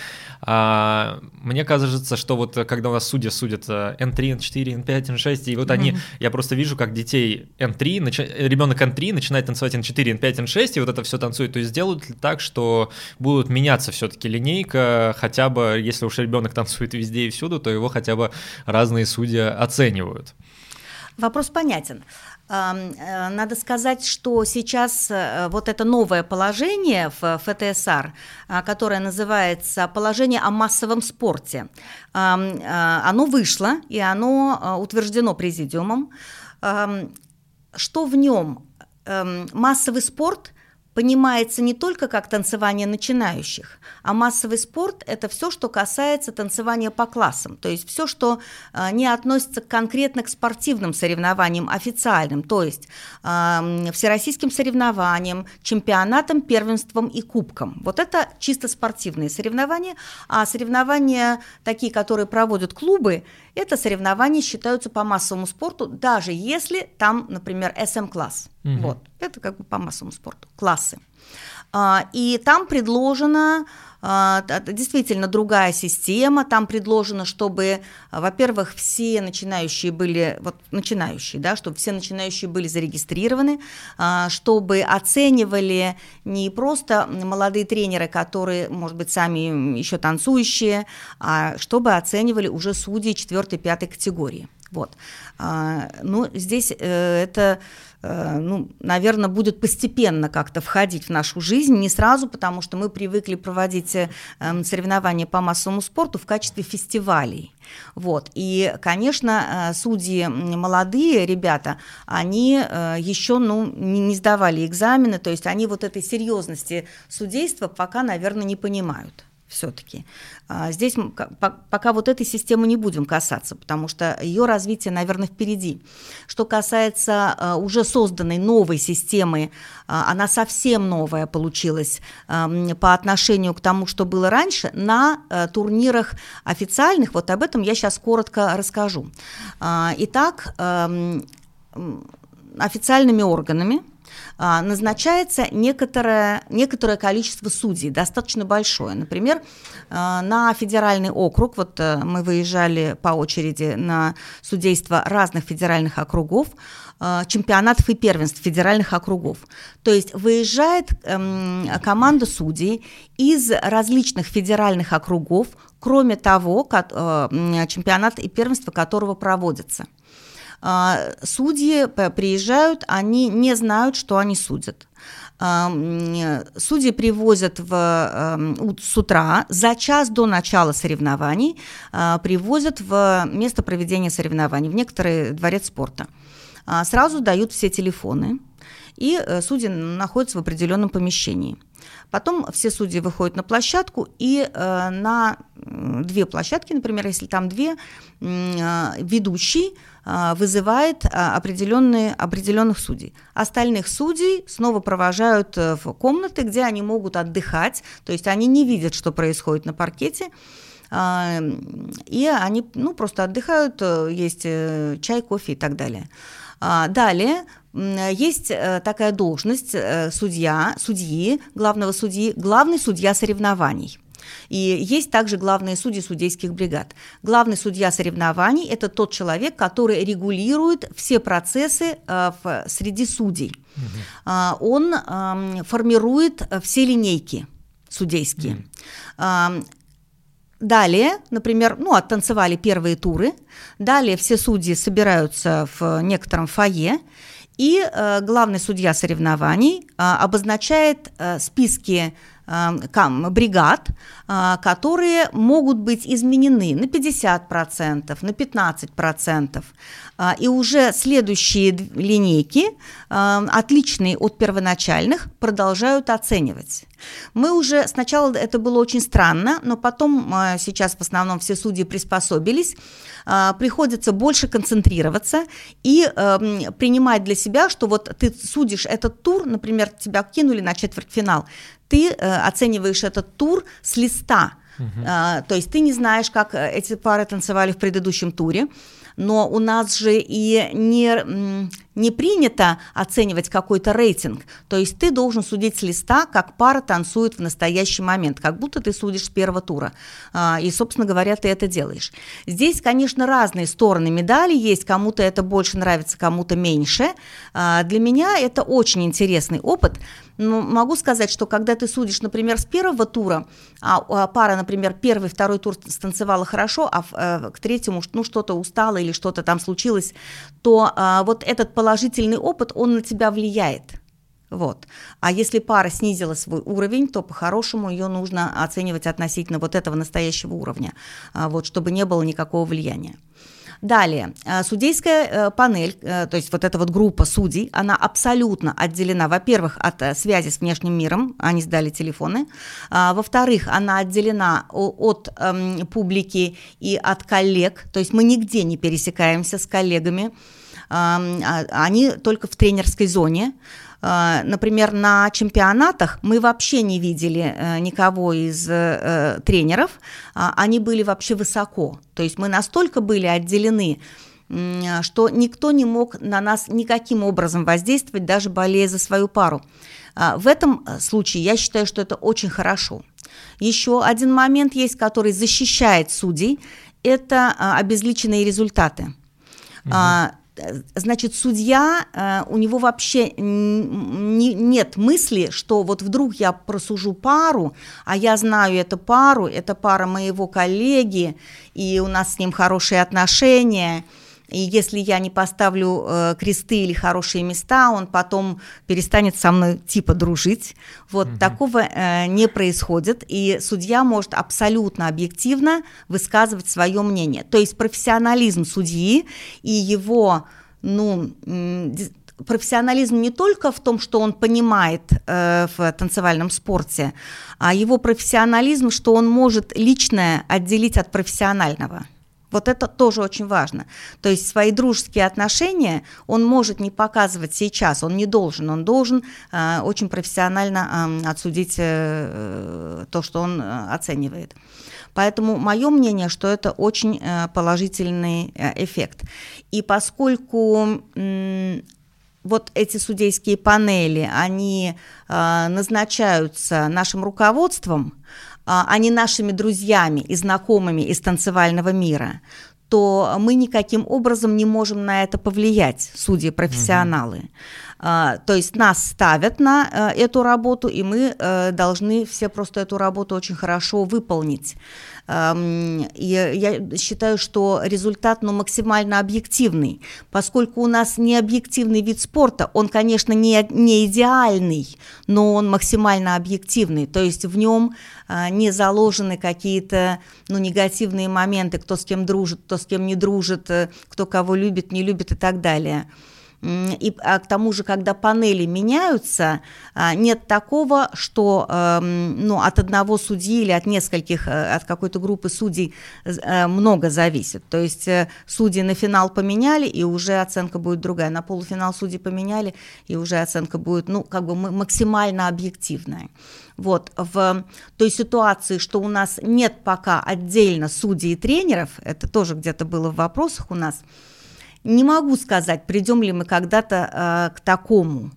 а, мне кажется, что вот когда у нас судьи судят N3, N4, N5, N6, и вот mm-hmm. они, я просто вижу, как детей N3, нач... ребенок N3 начинает танцевать N4, N5, N6, и вот это все танцует. То есть сделают ли так, что будут меняться все-таки линейка, хотя бы, если уж ребенок танцует везде и всюду, то его хотя бы разные судьи оценивают. Вопрос понятен. Э, надо сказать, что сейчас э, вот это новое положение в ФТСР, э, которое называется «Положение о массовом спорте», оно вышло, и оно утверждено президиумом. Что в нем? Массовый спорт понимается не только как танцевание начинающих, а массовый спорт – это все, что касается танцевания по классам, то есть все, что э, не относится конкретно к спортивным соревнованиям официальным, то есть э, всероссийским соревнованиям, чемпионатам, первенствам и кубкам. Вот это чисто спортивные соревнования, а соревнования такие, которые проводят клубы, это соревнования считаются по массовому спорту, даже если там, например, SM-класс. Угу. Вот, это как бы по массовому спорту, классы. А, и там предложено а, действительно другая система, там предложено, чтобы, во-первых, все начинающие были, вот начинающие, да, чтобы все начинающие были зарегистрированы, а, чтобы оценивали не просто молодые тренеры, которые, может быть, сами еще танцующие, а чтобы оценивали уже судьи 4-5 категории. Вот. Ну, здесь э, это Э, ну, наверное, будет постепенно как-то входить в нашу жизнь, не сразу, потому что мы привыкли проводить э, соревнования по массовому спорту в качестве фестивалей. Вот. И, конечно, э, судьи молодые ребята, они еще ну, не сдавали экзамены, то есть они вот этой серьезности судейства пока, наверное, не понимают все-таки. А, здесь пока вот этой системы не будем касаться, потому что ее развитие, наверное, впереди. Что касается а, уже созданной новой системы, а, она совсем новая получилась по отношению к тому, что было раньше, на турнирах официальных, вот об этом я сейчас коротко расскажу. Итак, официальными органами – назначается некоторое, некоторое количество судей, достаточно большое. Например, а, на федеральный округ, вот э, мы выезжали по очереди на судейство разных федеральных округов, а, чемпионатов и первенств федеральных округов. То есть выезжает эм, команда судей из различных федеральных округов, кроме того, э, чемпионат и первенства которого проводятся. А, судьи приезжают, они не знают, что они судят. А, судьи привозят в, с утра, за час до начала соревнований, а, привозят в место проведения соревнований, в некоторый дворец спорта. Сразу дают все телефоны, и э, судьи находятся в определенном помещении. Потом все судьи выходят на площадку, и э, на две площадки, например, если там две, э, ведущий вызывает а, определенные, определенных судей. Остальных судей снова провожают э, в комнаты, где они могут отдыхать, то есть они не видят, что происходит на паркете, а, и они ну, просто отдыхают, э, есть э, чай, кофе и так далее. Далее есть такая должность судья, судьи, главного судьи, главный судья соревнований. И есть также главные судьи судейских бригад. Главный судья соревнований – это тот человек, который регулирует все процессы э, в, среди судей. Угу. Он э, формирует все линейки судейские. Угу. Далее, например, ну, оттанцевали первые туры, далее все судьи собираются в некотором фойе, и э, главный судья соревнований э, обозначает э, списки бригад, которые могут быть изменены на 50%, на 15%. И уже следующие линейки, отличные от первоначальных, продолжают оценивать. Мы уже сначала это было очень странно, но потом сейчас в основном все судьи приспособились. Приходится больше концентрироваться и принимать для себя, что вот ты судишь этот тур, например, тебя кинули на четвертьфинал, ты э, оцениваешь этот тур с листа. Uh-huh. А, то есть ты не знаешь, как э, эти пары танцевали в предыдущем туре, но у нас же и не, не принято оценивать какой-то рейтинг. То есть ты должен судить с листа, как пара танцует в настоящий момент, как будто ты судишь с первого тура. А, и, собственно говоря, ты это делаешь. Здесь, конечно, разные стороны медали есть. Кому-то это больше нравится, кому-то меньше. А, для меня это очень интересный опыт. Но могу сказать, что когда ты судишь, например, с первого тура, а, а пара, например, первый, второй тур станцевала хорошо, а э, к третьему ну, что-то устало или что-то там случилось, то вот этот положительный опыт, он на тебя влияет. Вот. А если пара снизила свой уровень, то по-хорошему ее нужно оценивать относительно вот этого настоящего уровня, а, вот, чтобы не было никакого влияния. Далее, а, судейская э, панель, э, то есть вот эта вот группа судей, она абсолютно отделена, во-первых, от э, связи с внешним миром, они сдали телефоны, а, во-вторых, она отделена от эм, публики и от коллег, то есть мы нигде не пересекаемся с коллегами, они только в тренерской зоне. А, например, на чемпионатах мы вообще не видели э, никого из э, тренеров, а, они были вообще высоко. То есть мы настолько были отделены, что никто не мог на нас никаким образом воздействовать, даже болея за свою пару. А, в этом э, случае я считаю, что это очень хорошо. Еще один момент есть, который защищает судей, это обезличенные результаты. Угу. Значит, судья, э, у него вообще не, нет мысли, что вот вдруг я просужу пару, а я знаю эту пару, это пара моего коллеги, и у нас с ним хорошие отношения, и если я не поставлю э, кресты или хорошие места, он потом перестанет со мной типа дружить. Вот угу. такого э, не происходит, и судья может абсолютно объективно высказывать свое мнение. То есть профессионализм судьи и его, ну, профессионализм не только в том, что он понимает э, в танцевальном спорте, а его профессионализм, что он может личное отделить от профессионального. Вот это тоже очень важно. То есть свои дружеские отношения он может не показывать сейчас, он не должен, он должен э, очень профессионально э, отсудить э, то, что он э, оценивает. Поэтому мое мнение, что это очень э, положительный э, эффект. И поскольку вот эти судейские панели, они назначаются нашим руководством, а, а не нашими друзьями и знакомыми из танцевального мира, то мы никаким образом не можем на это повлиять, судьи профессионалы. Угу. То есть нас ставят на э, эту работу, и мы э, должны все просто эту работу очень хорошо выполнить. И я считаю, что результат ну, максимально объективный, поскольку у нас не объективный вид спорта, он, конечно, не, не идеальный, но он максимально объективный, то есть в нем а, не заложены какие-то ну, негативные моменты, кто с кем дружит, кто с кем не дружит, э, кто кого любит, не любит и так далее. И а к тому же, когда панели меняются, а, нет такого, что эм, ну, от одного судьи или от нескольких, э, от какой-то группы судей э, много зависит. То есть э, судьи на финал поменяли, и уже оценка будет другая. На полуфинал судьи поменяли, и уже оценка будет ну, как бы максимально объективная. Вот, в той ситуации, что у нас нет пока отдельно судей и тренеров, это тоже где-то было в вопросах у нас, не могу сказать, придем ли мы когда-то э, к такому.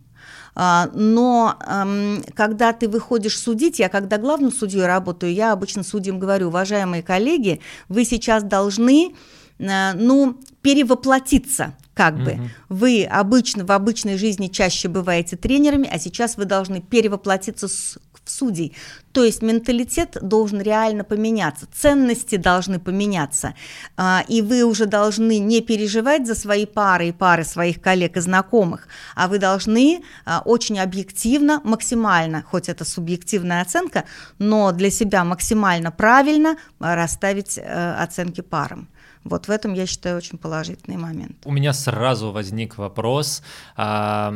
А, но эм, когда ты выходишь судить, я когда главным судьей работаю, я обычно судьям говорю, уважаемые коллеги, вы сейчас должны, э, ну, перевоплотиться как бы. Угу. Вы обычно в обычной жизни чаще бываете тренерами, а сейчас вы должны перевоплотиться с, судей. То есть менталитет должен реально поменяться, ценности должны поменяться, а, и вы уже должны не переживать за свои пары и пары своих коллег и знакомых, а вы должны а, очень объективно, максимально, хоть это субъективная оценка, но для себя максимально правильно расставить э, оценки парам. Вот в этом, я считаю, очень положительный момент. У меня сразу возник вопрос, а,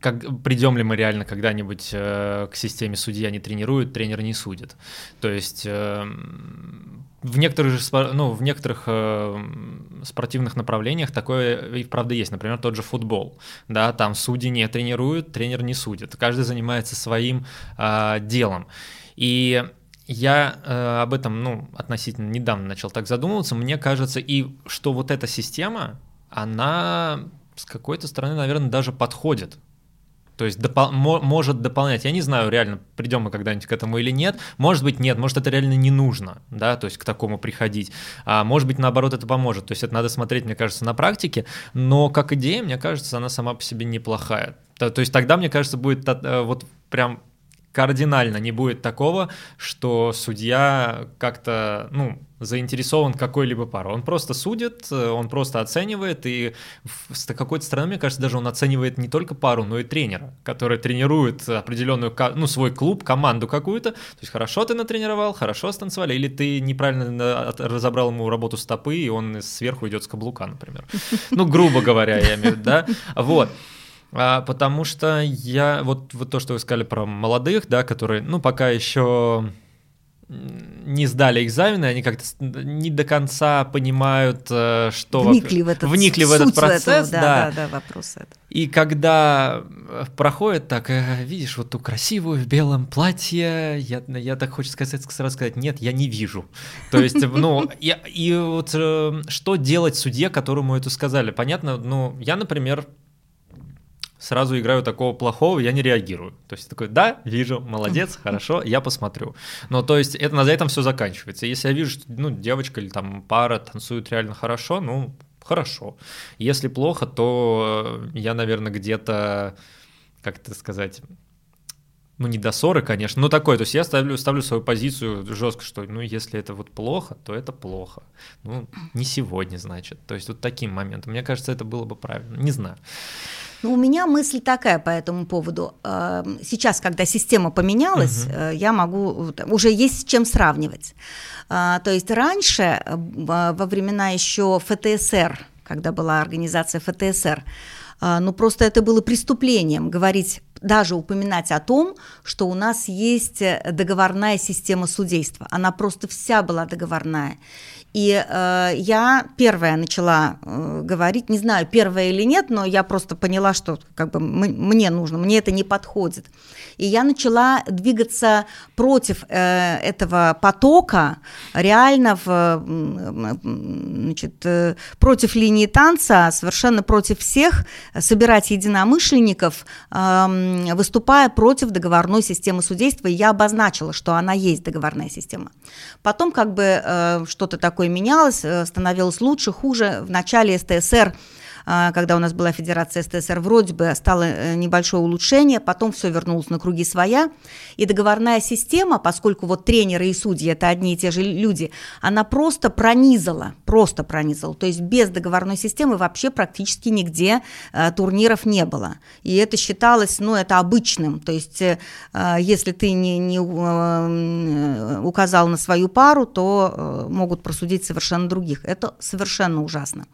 как, придем ли мы реально когда-нибудь э, к системе судья не тренируют, тренер не судит. То есть э, в некоторых, же, ну, в некоторых э, спортивных направлениях такое и правда есть. Например, тот же футбол. Да, там судьи не тренируют, тренер не судит. Каждый занимается своим э, делом. И я э, об этом, ну, относительно недавно начал так задумываться. Мне кажется, и что вот эта система, она с какой-то стороны, наверное, даже подходит то есть допол- может дополнять. Я не знаю, реально придем мы когда-нибудь к этому или нет. Может быть, нет, может, это реально не нужно, да, то есть к такому приходить. А может быть, наоборот, это поможет. То есть это надо смотреть, мне кажется, на практике. Но как идея, мне кажется, она сама по себе неплохая. То, то есть тогда, мне кажется, будет э, вот прям кардинально не будет такого, что судья как-то, ну, заинтересован какой-либо парой. Он просто судит, он просто оценивает, и с какой-то стороны, мне кажется, даже он оценивает не только пару, но и тренера, который тренирует определенную, ну, свой клуб, команду какую-то. То есть хорошо ты натренировал, хорошо станцевали, или ты неправильно разобрал ему работу стопы, и он сверху идет с каблука, например. Ну, грубо говоря, я имею в виду, да? Вот. А, потому что я, вот, вот то, что вы сказали про молодых, да, которые, ну, пока еще не сдали экзамены, они как-то не до конца понимают, э, что вникли в этот, вникли в этот процесс, этого, да, да, да, вопрос это. И когда э, проходит так, э, видишь вот ту красивую в белом платье, я, я так хочу сказать, сразу сказать, нет, я не вижу. То есть, ну, и, и вот что делать судье, которому это сказали? Понятно, ну, я, например, сразу играю такого плохого, я не реагирую. То есть такой, да, вижу, молодец, хорошо, я посмотрю. Но то есть это на этом все заканчивается. Если я вижу, что ну, девочка или там пара танцуют реально хорошо, ну, хорошо. Если плохо, то я, наверное, где-то, как это сказать, ну, не до ссоры, конечно, но такой, то есть я ставлю, ставлю свою позицию жестко, что, ну, если это вот плохо, то это плохо. Ну, не сегодня, значит. То есть вот таким моментом. Мне кажется, это было бы правильно. Не знаю. Ну, у меня мысль такая по этому поводу. Эм, сейчас, когда система поменялась, угу. я могу, уже есть с чем сравнивать. Э, то есть раньше, э, во времена еще ФТСР, когда была организация ФТСР, ну просто это было преступлением говорить даже упоминать о том, что у нас есть договорная система судейства. Она просто вся была договорная. И э, я первая начала э, говорить, не знаю, первая или нет, но я просто поняла, что как бы мне нужно, мне это не подходит. И я начала двигаться против э, этого потока, реально в, значит, э, против линии танца, совершенно против всех, собирать единомышленников, э, выступая против договорной системы судейства. И я обозначила, что она есть договорная система. Потом как бы э, что-то такое такое менялось, э, становилось лучше, хуже. В начале СТСР когда у нас была Федерация СТСР, вроде бы стало э, небольшое улучшение, потом все вернулось на круги своя, и договорная система, поскольку вот тренеры и судьи это одни и те же люди, она просто пронизала, просто пронизала, то есть без договорной системы вообще практически нигде э, турниров не было, и это считалось, ну, это обычным, то есть если ты не, не указал на свою пару, то могут просудить совершенно других, это совершенно ужасно.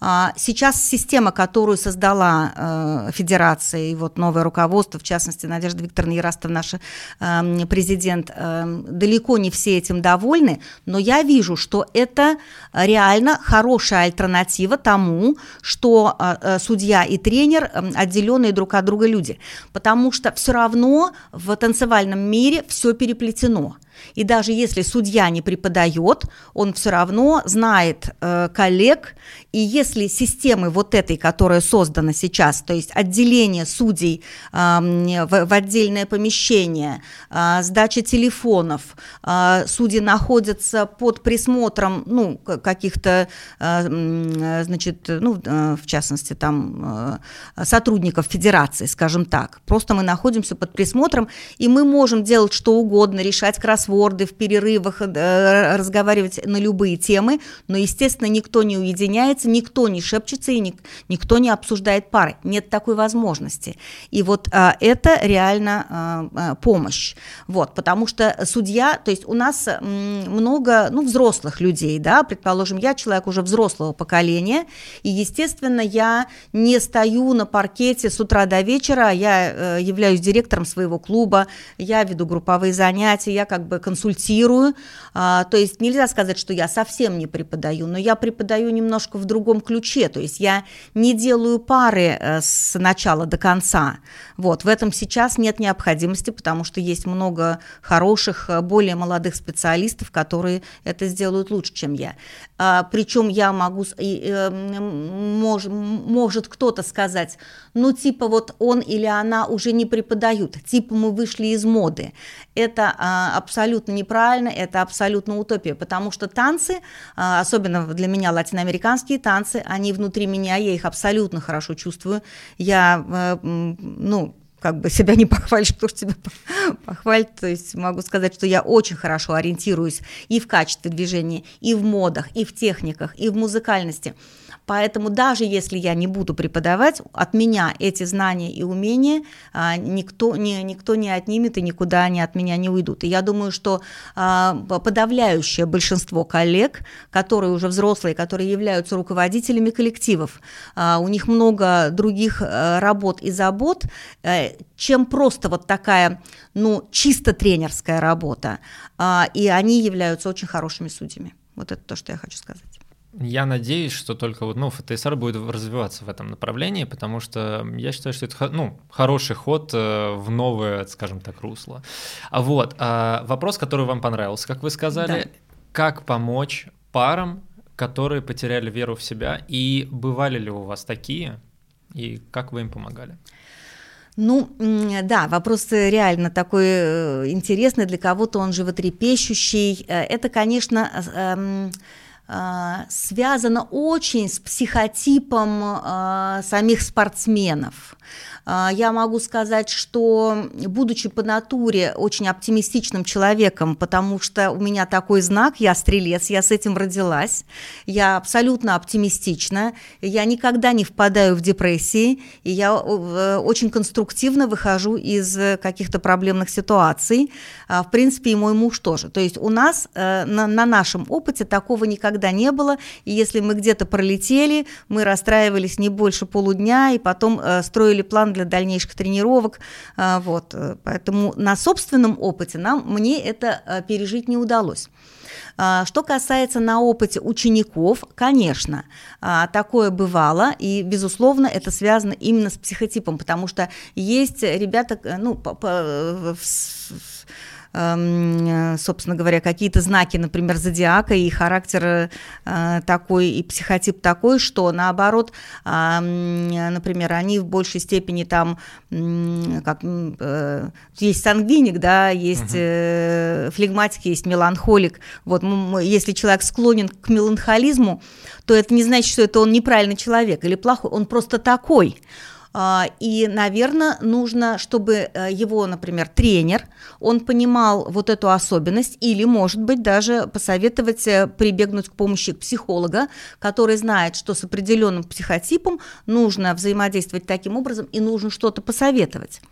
А, сейчас система, которую создала э, Федерация и вот новое руководство, в частности, Надежда Викторовна Ярастов, наш эм, президент, эм, далеко не все этим довольны, но я вижу, что это реально хорошая альтернатива тому, что э, э, судья и тренер отделенные друг от друга люди, потому что все равно в танцевальном мире все переплетено. И даже если судья не преподает, он все равно знает э, коллег, и если системы вот этой, которая создана сейчас, то есть отделение судей э, в, в отдельное помещение, э, сдача телефонов, э, судьи находятся под присмотром ну, каких-то, э, значит, ну, э, в частности, там э, сотрудников федерации, скажем так. Просто мы находимся под присмотром, и мы можем делать что угодно, решать кроссворды в перерывах, э, разговаривать на любые темы, но, естественно, никто не уединяется, никто не шепчется и ник, никто не обсуждает пары. Нет такой возможности. И вот а, это реально а, помощь. Вот, потому что судья, то есть у нас много ну, взрослых людей, да, предположим, я человек уже взрослого поколения, и, естественно, я не стою на паркете с утра до вечера, я э, являюсь директором своего клуба, я веду групповые занятия, я как бы консультирую, а, то есть нельзя сказать, что я совсем не преподаю, но я преподаю немножко в другом ключе, то есть я не делаю пары э, с начала до конца, вот, в этом сейчас нет необходимости, потому что есть много хороших, э, более молодых специалистов, которые это сделают лучше, чем я. А, причем я могу, э, мож, может кто-то сказать, ну типа вот он или она уже не преподают, типа мы вышли из моды. Это а, абсолютно неправильно, это абсолютно утопия, потому что танцы, а, особенно для меня латиноамериканские танцы, они внутри меня, я их абсолютно хорошо чувствую. Я, э, ну, как бы себя не похвалишь, кто же тебя похвалит. То есть могу сказать, что я очень хорошо ориентируюсь и в качестве движения, и в модах, и в техниках, и в музыкальности. Поэтому даже если я не буду преподавать, от меня эти знания и умения а, никто, не, никто не отнимет и никуда они от меня не уйдут. И я думаю, что а, подавляющее большинство коллег, которые уже взрослые, которые являются руководителями коллективов, а, у них много других работ и забот, э, чем просто вот такая, ну, чисто тренерская работа. И они являются очень хорошими судьями. Вот это то, что я хочу сказать. Я надеюсь, что только вот, ну, ФТСР будет развиваться в этом направлении, потому что я считаю, что это ну, хороший ход э, в новое, скажем так, русло. А вот а вопрос, который вам понравился, как вы сказали, да. как помочь парам, которые потеряли веру в себя, и бывали ли у вас такие, и как вы им помогали? Ну, да, вопрос реально такой э, интересный, для кого-то он животрепещущий. Э, это, конечно, эм, связано очень с психотипом а, самих спортсменов. А, я могу сказать, что, будучи по натуре очень оптимистичным человеком, потому что у меня такой знак, я стрелец, я с этим родилась, я абсолютно оптимистична, я никогда не впадаю в депрессии, и я э, очень конструктивно выхожу из каких-то проблемных ситуаций, а, в принципе, и мой муж тоже. То есть у нас э, на, на нашем опыте такого никогда не было, и если мы где-то пролетели, мы расстраивались не больше полудня, и потом э, строили план для дальнейших тренировок. А, вот. Поэтому на собственном опыте нам, мне это а, пережить не удалось. А, что касается на опыте учеников, конечно, такое бывало, и, безусловно, это связано именно с психотипом, потому что есть ребята, ну, по, по, Эм, собственно говоря, какие-то знаки, например, зодиака и характер э, такой, и психотип такой, что наоборот, например, они в большей степени там, как э, есть сангвиник, да, есть uh флегматик, есть меланхолик. Вот если человек склонен к меланхолизму, то это не значит, что это он неправильный человек или плохой, он просто такой. А, и, наверное, нужно, чтобы э, его, например, тренер, он понимал вот эту особенность или, может быть, даже посоветовать э, прибегнуть к помощи психолога, который знает, что с определенным психотипом нужно взаимодействовать таким образом и нужно что-то посоветовать.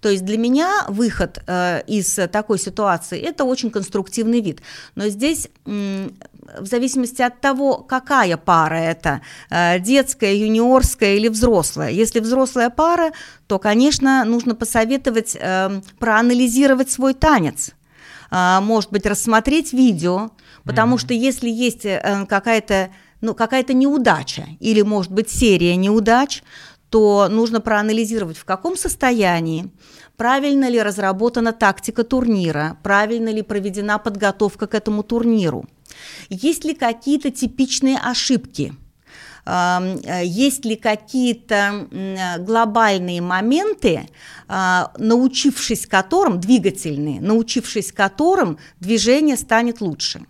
То есть для меня выход э, из такой ситуации – это очень конструктивный вид. Но здесь в зависимости от того, какая пара это, э, детская, юниорская или взрослая. Если взрослая пара, то, конечно, нужно посоветовать э, проанализировать свой танец. Может быть, рассмотреть видео, потому mm-hmm. что если есть какая-то ну, какая-то неудача или, может быть, серия неудач, то нужно проанализировать, в каком состоянии, правильно ли разработана тактика турнира, правильно ли проведена подготовка к этому турниру, есть ли какие-то типичные ошибки – Э, есть ли какие-то глобальные моменты, а, научившись которым, двигательные, научившись которым движение станет лучше.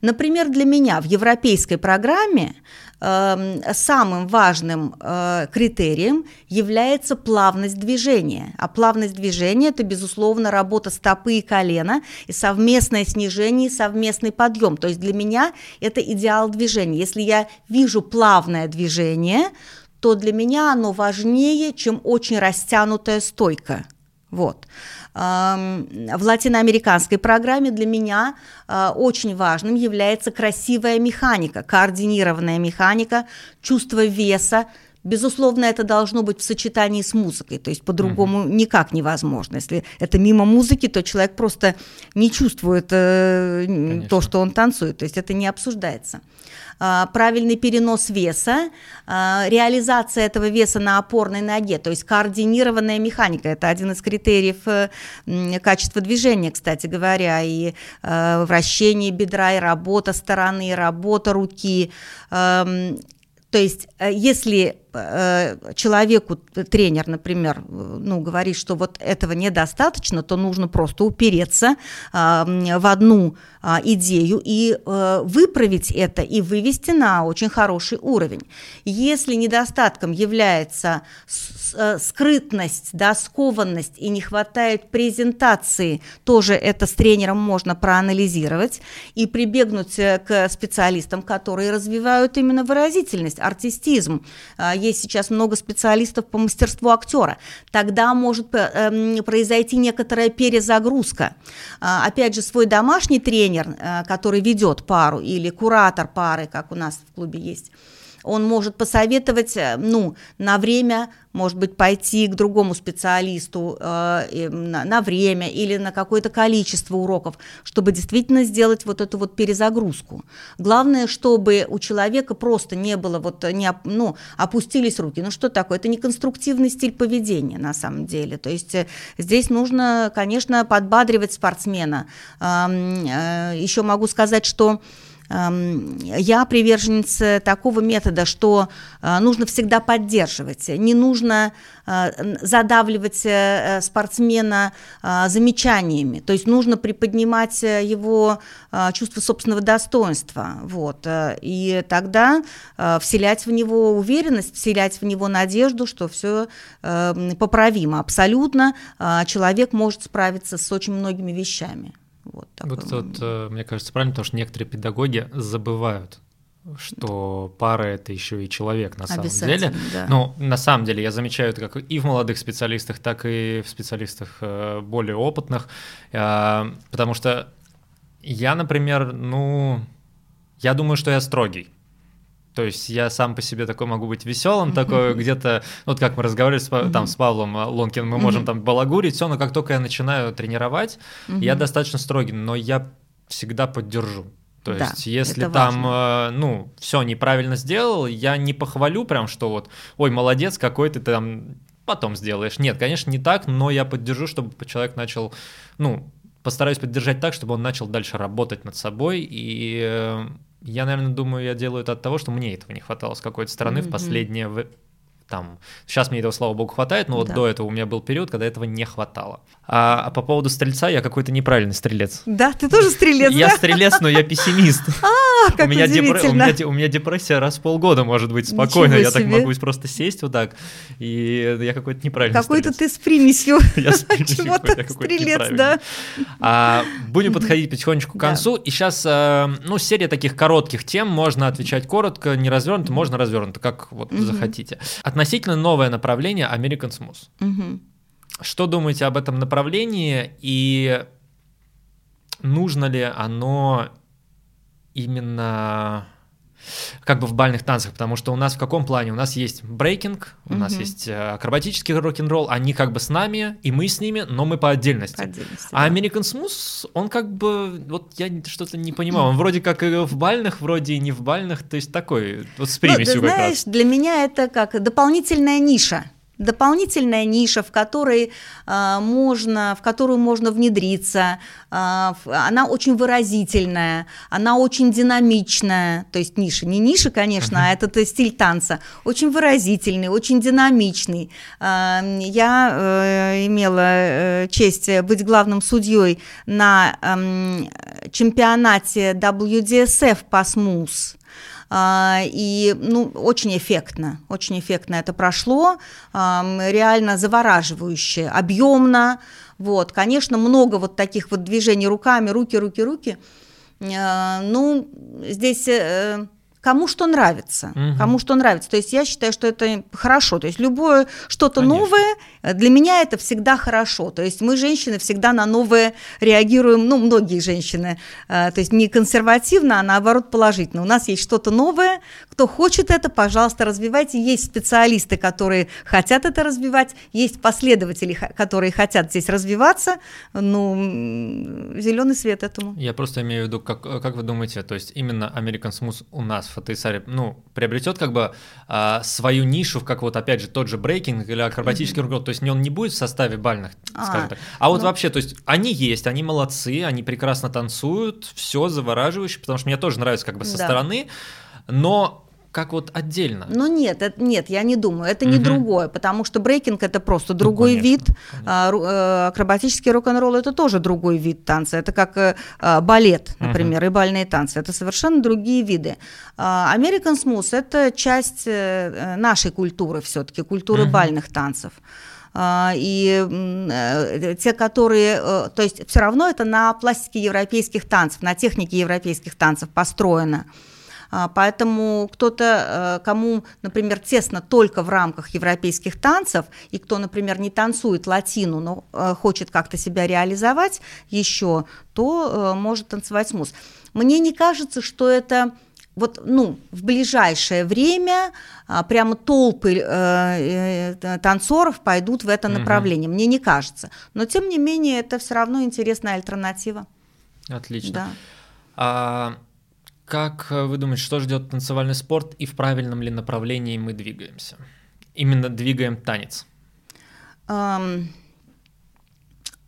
Например, для меня в европейской программе самым важным э, критерием является плавность движения. А плавность движения – это, безусловно, работа стопы и колена, и совместное снижение, и совместный подъем. То есть для меня это идеал движения. Если я вижу плавное движение, то для меня оно важнее, чем очень растянутая стойка. Вот. В латиноамериканской программе для меня а, очень важным является красивая механика, координированная механика, чувство веса, Безусловно, это должно быть в сочетании с музыкой, то есть по-другому угу. никак невозможно. Если это мимо музыки, то человек просто не чувствует э, то, что он танцует, то есть это не обсуждается. А, правильный перенос веса, а, реализация этого веса на опорной ноге, то есть координированная механика. Это один из критериев э, качества движения, кстати говоря, и э, вращение бедра, и работа стороны, и работа руки. То есть, э, если человеку тренер, например, ну, говорит, что вот этого недостаточно, то нужно просто упереться а, в одну а, идею и э, выправить это и вывести на очень хороший уровень. Если недостатком является скрытность, да, скованность и не хватает презентации, тоже это с тренером можно проанализировать и прибегнуть к специалистам, которые развивают именно выразительность, артистизм. Есть сейчас много специалистов по мастерству актера. Тогда может эм, произойти некоторая перезагрузка. А, опять же, свой домашний тренер, э, который ведет пару, или куратор пары, как у нас в клубе есть, он может посоветовать, э, ну, на время, может быть, пойти к другому специалисту э, на, на время или на какое-то количество уроков, чтобы действительно сделать вот эту вот перезагрузку. Главное, чтобы у человека просто не было вот, не, ну, опустились руки. Ну, что такое? Это не конструктивный стиль поведения на самом деле. То есть э, здесь нужно, конечно, подбадривать спортсмена. Э, еще могу сказать, что я приверженец такого метода, что э, нужно всегда поддерживать, не нужно э, задавливать э, спортсмена замечаниями, то есть нужно приподнимать его чувство собственного достоинства, вот, и тогда вселять в него уверенность, вселять в него надежду, что все поправимо абсолютно, человек может справиться с очень многими вещами. Вот, такой... вот, вот э, мне кажется правильно, потому что некоторые педагоги забывают что пара это еще и человек на самом деле. Да. Ну, на самом деле, я замечаю это как и в молодых специалистах, так и в специалистах э, более опытных, э, потому что я, например, ну, я думаю, что я строгий. То есть я сам по себе такой могу быть веселым, такой где-то, вот как мы разговаривали с, там, с Павлом Лонкиным, мы можем там балагурить, все, но как только я начинаю тренировать, я достаточно строгий, но я всегда поддержу. То да, есть, если там, важно. Э, ну, все неправильно сделал, я не похвалю прям, что вот, ой, молодец, какой ты там потом сделаешь. Нет, конечно, не так, но я поддержу, чтобы человек начал, ну, постараюсь поддержать так, чтобы он начал дальше работать над собой и э, я, наверное, думаю, я делаю это от того, что мне этого не хватало с какой-то стороны mm-hmm. в последнее там, сейчас мне этого, слава богу, хватает, но вот да. до этого у меня был период, когда этого не хватало. А, а по поводу стрельца, я какой-то неправильный стрелец. Да, ты тоже стрелец, Я стрелец, но я пессимист. А, как у меня, депр... у, меня, у меня депрессия раз в полгода может быть спокойно, я так могу просто сесть вот так, и я какой-то неправильный Какой-то ты с примесью. Я с примесью стрелец, да. А, будем подходить потихонечку к концу, и сейчас, э, ну, серия таких коротких тем, можно отвечать коротко, не развернуто, можно развернуто, как вот захотите. Относительно новое направление American Smooth. Угу. Что думаете об этом направлении и нужно ли оно именно как бы в бальных танцах, потому что у нас в каком плане? У нас есть брейкинг, у угу. нас есть э, акробатический рок-н-ролл, они как бы с нами, и мы с ними, но мы по отдельности. По отдельности а да. American Smooth, он как бы, вот я что-то не понимаю, он вроде как и в бальных, вроде и не в бальных, то есть такой, вот с примесью ну, ты знаешь, раз. для меня это как дополнительная ниша дополнительная ниша, в которой э, можно, в которую можно внедриться. Э, она очень выразительная, она очень динамичная, то есть ниша, не ниша, конечно, uh-huh. а этот стиль танца, очень выразительный, очень динамичный. Э, я э, имела э, честь быть главным судьей на э, чемпионате WDSF по смус. А, и ну, очень эффектно, очень эффектно это прошло, реально завораживающе, объемно, вот, конечно, много вот таких вот движений руками, руки, руки, руки, а, ну, здесь э, кому что нравится, угу. кому что нравится. То есть я считаю, что это хорошо. То есть любое что-то новое э, для меня это всегда хорошо. То есть мы женщины всегда на новое реагируем, ну многие женщины, э, то есть не консервативно, а наоборот положительно. У нас есть что-то новое, кто хочет это, пожалуйста, развивайте. Есть специалисты, которые хотят это развивать, есть последователи, которые хотят здесь развиваться. Ну зеленый свет этому. Я просто имею в виду, как как вы думаете, то есть именно American Smooth у нас Фатейсари, ну, приобретет как бы а, свою нишу, как вот опять же тот же брейкинг или акробатический mm-hmm. то есть он не будет в составе бальных, а, скажем так. А вот ну... вообще, то есть они есть, они молодцы, они прекрасно танцуют, все завораживающе, потому что мне тоже нравится как бы со да. стороны, но как вот отдельно. Ну нет, это, нет, я не думаю, это не угу. другое, потому что брейкинг это просто ну, другой конечно, вид, конечно. А, э, акробатический рок-н-ролл это тоже другой вид танца, это как э, а, балет, например, угу. и бальные танцы, это совершенно другие виды. А, American Smooth это часть э, нашей культуры все-таки, культуры угу. бальных танцев и те, которые, то есть все равно это на пластике европейских танцев, на технике европейских танцев построено. А, поэтому кто-то, э, кому, например, тесно только в рамках европейских танцев, и кто, например, не танцует латину, но э, хочет как-то себя реализовать еще, то э, может танцевать смус. Мне не кажется, что это вот, ну, в ближайшее время а, прямо толпы э, э, танцоров пойдут в это направление. Угу. Мне не кажется. Но, тем не менее, это все равно интересная альтернатива. Отлично. Да. А, как э, вы думаете, что ждет танцевальный спорт и в правильном ли направлении мы двигаемся? Именно двигаем танец. Um,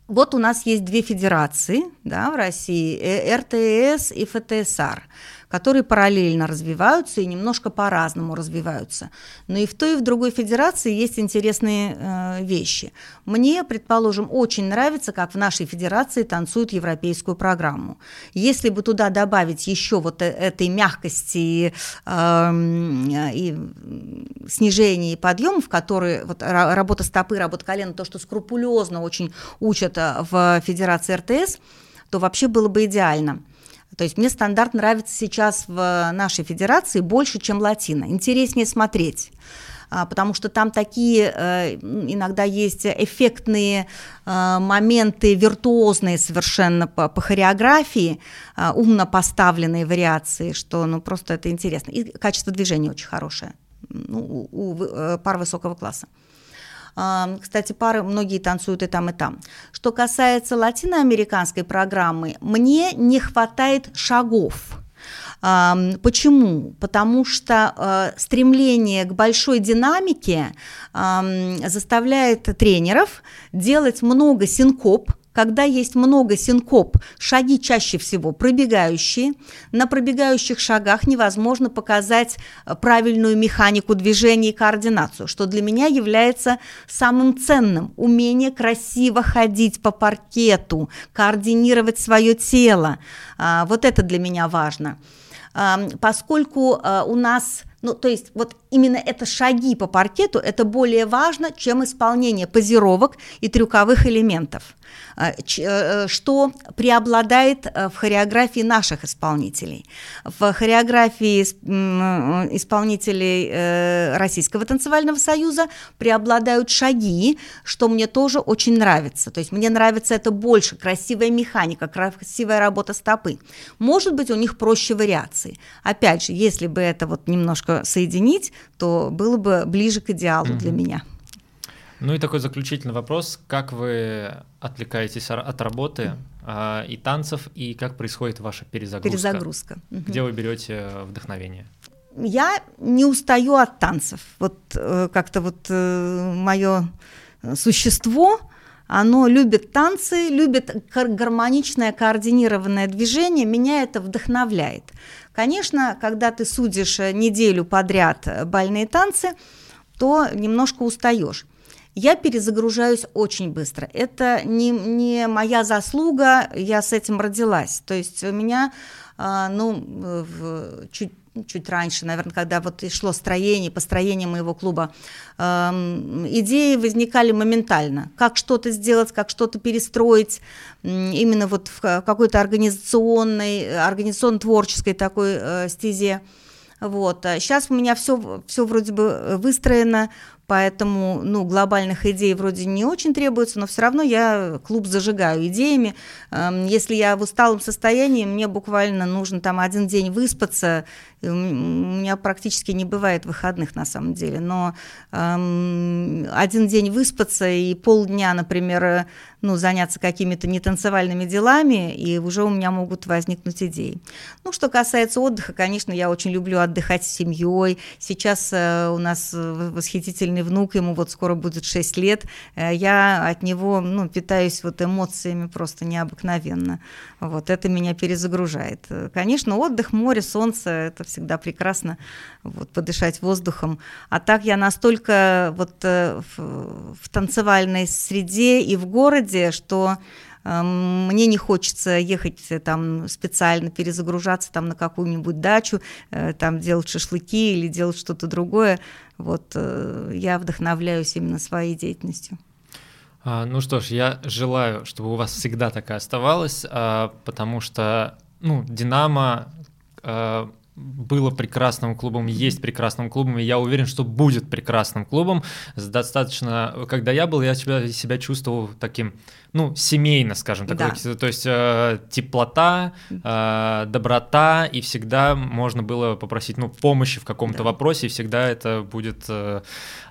вот у нас есть две федерации да, в России, э, РТС и ФТСР которые параллельно развиваются и немножко по-разному развиваются. Но и в той, и в другой федерации есть интересные э, вещи. Мне, предположим, очень нравится, как в нашей федерации танцуют европейскую программу. Если бы туда добавить еще вот э, этой мягкости э, и снижения и подъемов, которые вот, работа стопы, работа колена, то, что скрупулезно очень учат э, в федерации РТС, то вообще было бы идеально. То есть мне стандарт нравится сейчас в нашей федерации больше, чем латина. Интереснее смотреть а, потому что там такие э, иногда есть эффектные э, моменты, виртуозные совершенно по, по хореографии, а, умно поставленные вариации, что ну просто это интересно. И качество движения очень хорошее ну, у, у э, пар высокого класса. Кстати, пары многие танцуют и там, и там. Что касается латиноамериканской программы, мне не хватает шагов. Почему? Потому что э, стремление к большой динамике заставляет тренеров делать много синкоп, когда есть много синкоп, шаги чаще всего пробегающие, на пробегающих шагах невозможно показать э, правильную механику движения и координацию, что для меня является самым ценным. Умение красиво ходить по паркету, координировать свое тело. А, вот это для меня важно. Поскольку э, у нас Ну, то есть вот именно это шаги по паркету, это более важно, чем исполнение позировок и трюковых элементов. А, э, что преобладает э, в хореографии наших исполнителей. В хореографии исполнителей э, Российского танцевального союза преобладают шаги, что мне тоже очень нравится. То есть мне нравится это больше, красивая механика, красивая работа стопы. Может быть, у них проще вариации. Опять же, если бы это вот немножко соединить, то было бы ближе к идеалу mm-hmm. для меня. Ну и такой заключительный вопрос. Как вы отвлекаетесь от работы а, и танцев, и как происходит ваша перезагрузка? Перезагрузка. Где вы берете вдохновение? Я не устаю от танцев. Вот э, как-то вот э, мое существо, оно любит танцы, любит гармоничное, координированное движение, меня это вдохновляет. Конечно, когда ты судишь неделю подряд бальные танцы, то немножко устаешь я перезагружаюсь очень быстро. Это не, не моя заслуга, я с этим родилась. То есть у меня, а, ну, в, чуть чуть раньше, наверное, когда вот и шло строение, построение моего клуба, эм, идеи возникали моментально. Как что-то сделать, как что-то перестроить, именно вот в какой-то организационной, организационно-творческой такой э, стезе. Вот. Сейчас а у меня все, все вроде бы выстроено, поэтому ну, глобальных идей вроде не очень требуется, но все равно я клуб зажигаю идеями. Эм, если я в усталом состоянии, мне буквально нужно там один день выспаться, у меня практически не бывает выходных на самом деле, но эм, один день выспаться и полдня, например, ну, заняться какими-то нетанцевальными делами, и уже у меня могут возникнуть идеи. Ну, что касается отдыха, конечно, я очень люблю отдыхать с семьей. Сейчас э, у нас восхитительный внук, ему вот скоро будет 6 лет. Э, я от него, ну, питаюсь вот эмоциями просто необыкновенно. Вот это меня перезагружает. Конечно, отдых, море, солнце, это всегда прекрасно, вот, подышать воздухом. А так я настолько вот э, в, в танцевальной среде и в городе, что эм, мне не хочется ехать э, там специально перезагружаться там на какую-нибудь дачу, э, там делать шашлыки или делать что-то другое. Вот я вдохновляюсь именно своей деятельностью. А, ну что ж, я желаю, чтобы у вас всегда такая оставалась, а, потому что, ну, Динамо было прекрасным клубом, есть прекрасным клубом, и я уверен, что будет прекрасным клубом. Достаточно, когда я был, я себя, себя чувствовал таким, ну, семейно, скажем так, да. то есть э, теплота, э, доброта, и всегда можно было попросить, ну, помощи в каком-то да. вопросе, и всегда это будет э,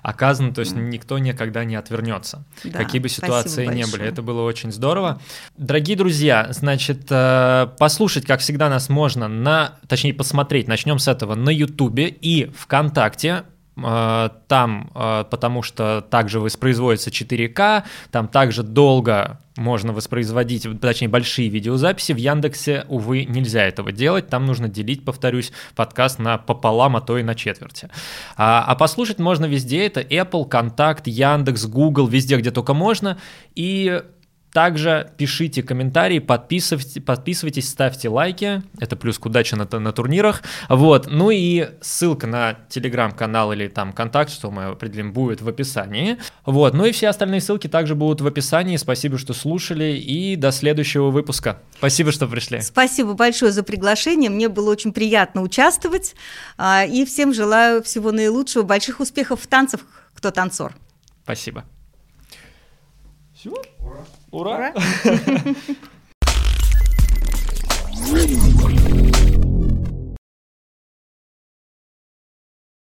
оказано, то есть да. никто никогда не отвернется, да, какие бы ситуации ни были. Это было очень здорово. Дорогие друзья, значит, э, послушать, как всегда, нас можно на, точнее, посмотреть, начнем с этого, на Ютубе и ВКонтакте там, э, потому что также воспроизводится 4К, там также долго можно воспроизводить, точнее, большие видеозаписи. В Яндексе, увы, нельзя этого делать. Там нужно делить, повторюсь, подкаст на пополам, а то и на четверти. А, а послушать можно везде. Это Apple, Контакт, Яндекс, Google, везде, где только можно. И также пишите комментарии, подписывайтесь, подписывайтесь, ставьте лайки. Это плюс к удаче на, на турнирах. Вот. Ну и ссылка на телеграм-канал или там контакт, что мы определим, будет в описании. Вот. Ну и все остальные ссылки также будут в описании. Спасибо, что слушали. И до следующего выпуска. Спасибо, что пришли. Спасибо большое за приглашение. Мне было очень приятно участвовать. А, и всем желаю всего наилучшего. Больших успехов в танцах, кто танцор. Спасибо. Все? Ура! Ура!